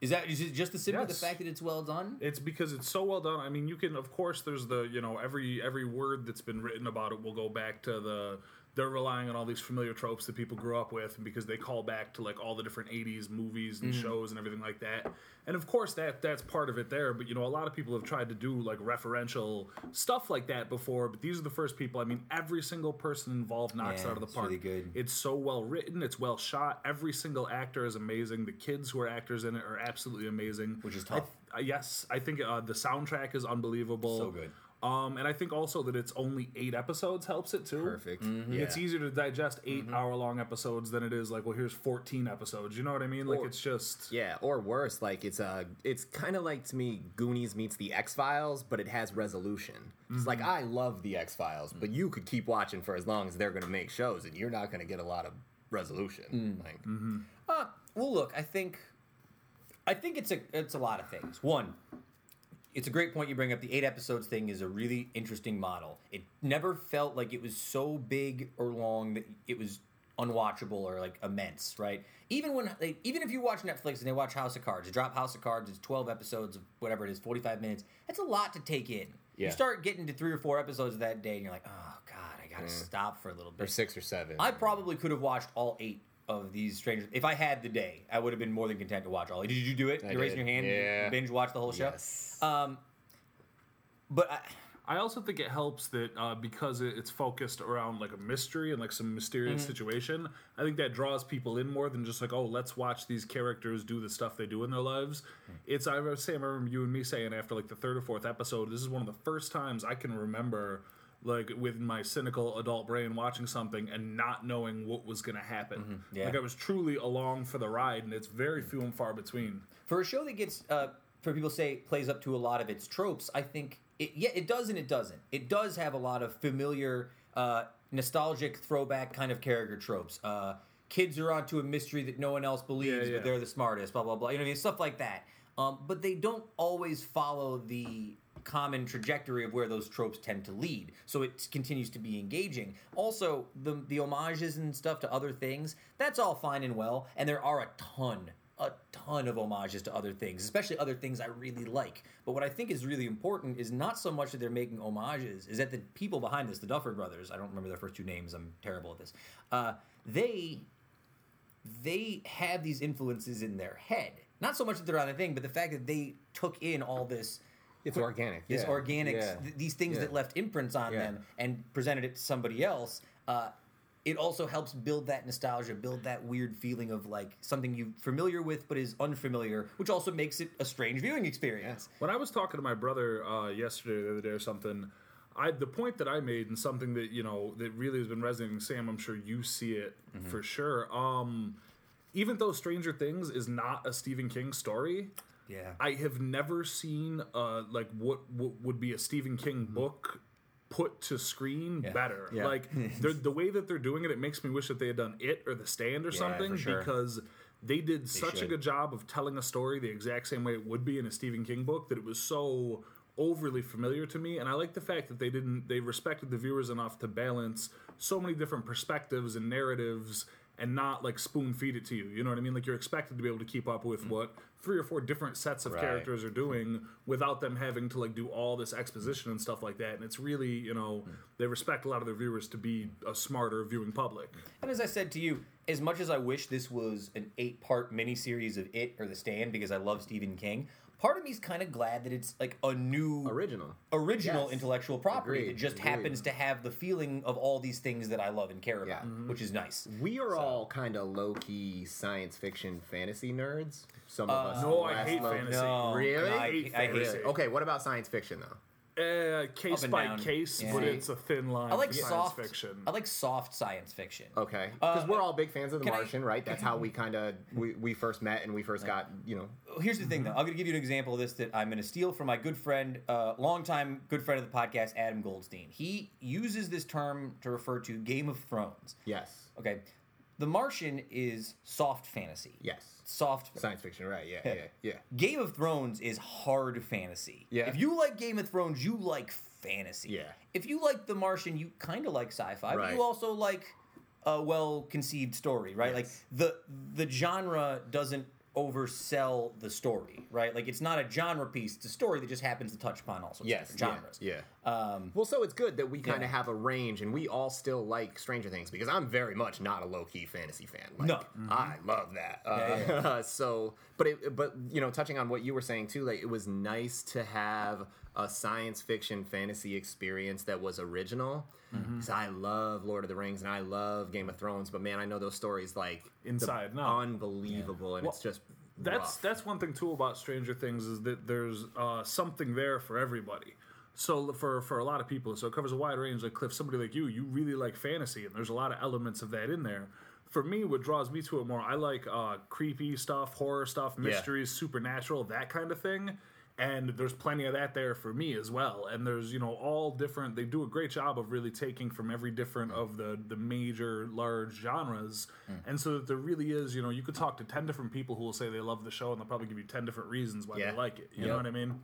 Is that is it just the simply Yes. the fact that it's well done? It's because it's so well done. I mean, you can, of course, there's the you know every every word that's been written about it will go back to the they're relying on all these familiar tropes that people grew up with, and because they call back to like all the different '80s movies and shows and everything like that. And of course, that that's part of it there. But you know, a lot of people have tried to do like referential stuff like that before. But these are the first people. I mean, every single person involved knocks Yeah, out of the park. really good. It's so well written. It's well shot. Every single actor is amazing. The kids who are actors in it are absolutely amazing. Which is I tough. uh, yes, I think uh, the soundtrack is unbelievable. So good. Um, and I think also that it's only eight episodes helps it too. Perfect. Mm-hmm. Yeah. It's easier to digest 8 hour long episodes than it is like, well, here's 14 episodes. You know what I mean? Like, Or- it's just. Yeah, or worse, like it's uh it's kind of like to me Goonies meets the X Files, but it has resolution. It's like I love the X Files, but you could keep watching for as long as they're gonna make shows, and you're not gonna get a lot of resolution. Like, Uh, well, look, I think, I think it's a it's a lot of things. One, it's a great point you bring up. The eight episodes thing is a really interesting model. It never felt like it was so big or long that it was unwatchable or like immense, right? Even when they, even if you watch Netflix and they watch House of Cards, they drop House of Cards. It's twelve episodes of whatever it is, forty five minutes. That's a lot to take in. Yeah. You start getting to three or four episodes of that day, and you're like, oh god, I gotta stop for a little bit. or six or seven. I probably could have watched all eight of these strangers if I had the day. I would have been more than content to watch all. eight. Did you do it? I You're raising your hand. Yeah. You binge watch the whole show. Yes. Um, but I, I also think it helps that uh, because it, it's focused around like a mystery and like some mysterious Mm-hmm. situation, I think that draws people in more than just like, oh, let's watch these characters do the stuff they do in their lives. Hmm. It's, I was saying, I remember you and me saying after like the third or fourth episode, this is one of the first times I can remember like with my cynical adult brain watching something and not knowing what was going to happen. Mm-hmm. yeah. Like I was truly along for the ride, and it's very few and far between. for a show that gets uh, for people say plays up to a lot of its tropes, I think it yeah it does and it doesn't. It does have a lot of familiar, uh, nostalgic throwback kind of character tropes. Uh, kids are onto a mystery that no one else believes, Yeah, yeah. but they're the smartest. Blah blah blah. You know what I mean? Stuff like that. Um, but they don't always follow the common trajectory of where those tropes tend to lead. So it continues to be engaging. Also, the the homages and stuff to other things, that's all fine and well, and there are a ton a ton of homages to other things, especially other things I really like. But what I think is really important is not so much that they're making homages, is that the people behind this, the Duffer brothers, I don't remember their first two names, I'm terrible at this. Uh, they they have these influences in their head. Not so much that they're on the thing, but the fact that they took in all this It's organic. this yeah. organic, Yeah. th- these things Yeah. that left imprints on them and presented it to somebody else. Uh, it also helps build that nostalgia, build that weird feeling of like something you're familiar with but is unfamiliar, which also makes it a strange viewing experience. When I was talking to my brother uh, yesterday, the other day, or something, I the point that I made and something that you know that really has been resonating. Sam, I'm sure you see it Mm-hmm. for sure. Um, even though Stranger Things is not a Stephen King story, Yeah. I have never seen uh, like what, what would be a Stephen King book put to screen Yeah. better. Yeah. Like the way that they're doing it, it makes me wish that they had done it or The Stand or Yeah, something sure. because they did such a good job of telling a story the exact same way it would be in a Stephen King book that it was so overly familiar to me and I like the fact that they didn't they respected the viewers enough to balance so many different perspectives and narratives and not like spoon feed it to you. You know what I mean? Like you're expected to be able to keep up with what three or four different sets of Right. characters are doing without them having to like do all this exposition and stuff like that. And it's really, you know, they respect a lot of their viewers to be a smarter viewing public. And as I said to you, as much as I wish this was an eight part miniseries of It or The Stand because I love Stephen King, part of me is kind of glad that it's like a new Original. original Yes. intellectual property Agreed, that just agreed. happens to have the feeling of all these things that I love and care about, Yeah. which is nice. We are all kind of low key science fiction fantasy nerds. Some of uh, us. No, I hate low- fantasy. No, Really? I, hate I hate fantasy. Okay, what about science fiction though? Uh, case Up and by down. case, Yeah. but it's a thin line. I like for science soft fiction. I like soft science fiction. Okay, Uh, because we're all big fans of The can I- Martian, right? That's how we kind of we, we first met and we first got you know. Here's the thing, though. I'm going to give you an example of this that I'm going to steal from my good friend, uh, longtime good friend of the podcast, Adam Goldstein. He uses this term to refer to Game of Thrones. Yes. Okay, The Martian is soft fantasy. Yes. Soft Science fiction, right? Yeah, yeah, yeah. Game of Thrones is hard fantasy. Yeah. If you like Game of Thrones, you like fantasy. Yeah. If you like The Martian, you kind of like sci-fi, but you also like a well-conceived story, right? Like the the genre doesn't oversell the story, right? Like it's not a genre piece; it's a story that just happens to touch upon all sorts Yes, of genres. Yeah. yeah. Um, Well, so it's good that we kind of Yeah. have a range, and we all still like Stranger Things because I'm very much not a low key fantasy fan. Like, No. I love that. Yeah, Uh, so, but it, but you know, touching on what you were saying too, like it was nice to have a science fiction fantasy experience that was original. Because I love Lord of the Rings and I love Game of Thrones, but man, I know those stories like Inside and out. unbelievable, and it's just That's rough. that's one thing too about Stranger Things is that there's uh, something there for everybody. So for for a lot of people, so it covers a wide range. Like Cliff, somebody like you, you really like fantasy, and there's a lot of elements of that in there. For me, what draws me to it more, I like uh, creepy stuff, horror stuff, mysteries, supernatural, that kind of thing. And there's plenty of that there for me as well. And there's you know all different. They do a great job of really taking from every different of the the major large genres, and so that there really is. You know, you could talk to ten different people who will say they love the show, and they'll probably give you ten different reasons why Yeah. they like it. You Yep. know what I mean?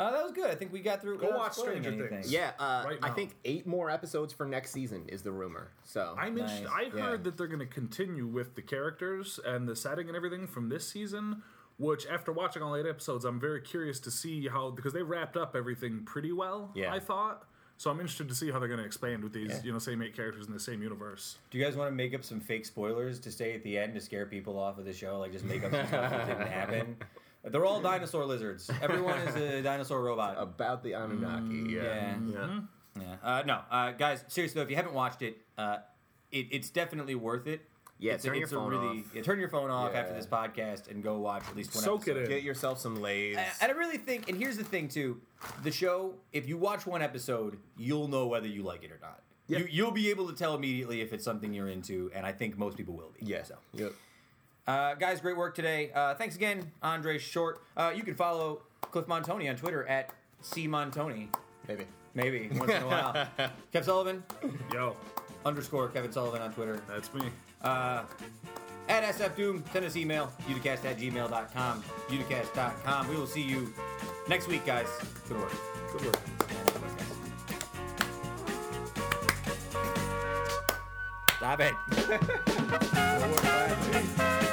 Uh, that was good. I think we got through. Go without watch spoiling Stranger anything. Things. Yeah, uh, Right I now. think eight more episodes for next season is the rumor. So I'm Nice. interested. I Yeah. heard that they're going to continue with the characters and the setting and everything from this season. Which, after watching all eight episodes, I'm very curious to see how because they wrapped up everything pretty well. Yeah. I thought. So I'm interested to see how they're going to expand with these, Yeah. you know, same eight characters in the same universe. Do you guys want to make up some fake spoilers to stay at the end to scare people off of the show? Like just make up some stuff that didn't happen. They're all dinosaur lizards. Everyone is a dinosaur robot. about the Anunnaki. yeah. yeah. Yeah. Yeah. Uh, no, uh, guys. Seriously, though, if you haven't watched it, uh, it it's definitely worth it. Yeah, it's, turn your it's phone a really, off. Yeah, turn your phone off after Yeah. this podcast and go watch at least one Soak it episode. in. Get yourself some lays. And I really think, and here's the thing too, the show. If you watch one episode, you'll know whether you like it or not. Yeah. You, you'll be able to tell immediately if it's something you're into, and I think most people will be. yeah. So, Yep. Uh, guys, great work today. Uh, thanks again, Andre Short. Uh, you can follow Cliff Montanye on Twitter at C Montanye. Maybe. Maybe once in a while. Kev Sullivan Yo, underscore Kevin Sullivan on Twitter. that's me. Uh, at SF Doom, send us email, uticast at gmail.com, uticast.com. We will see you next week, guys. Good work. Good work. Stop it. Good work, Brian.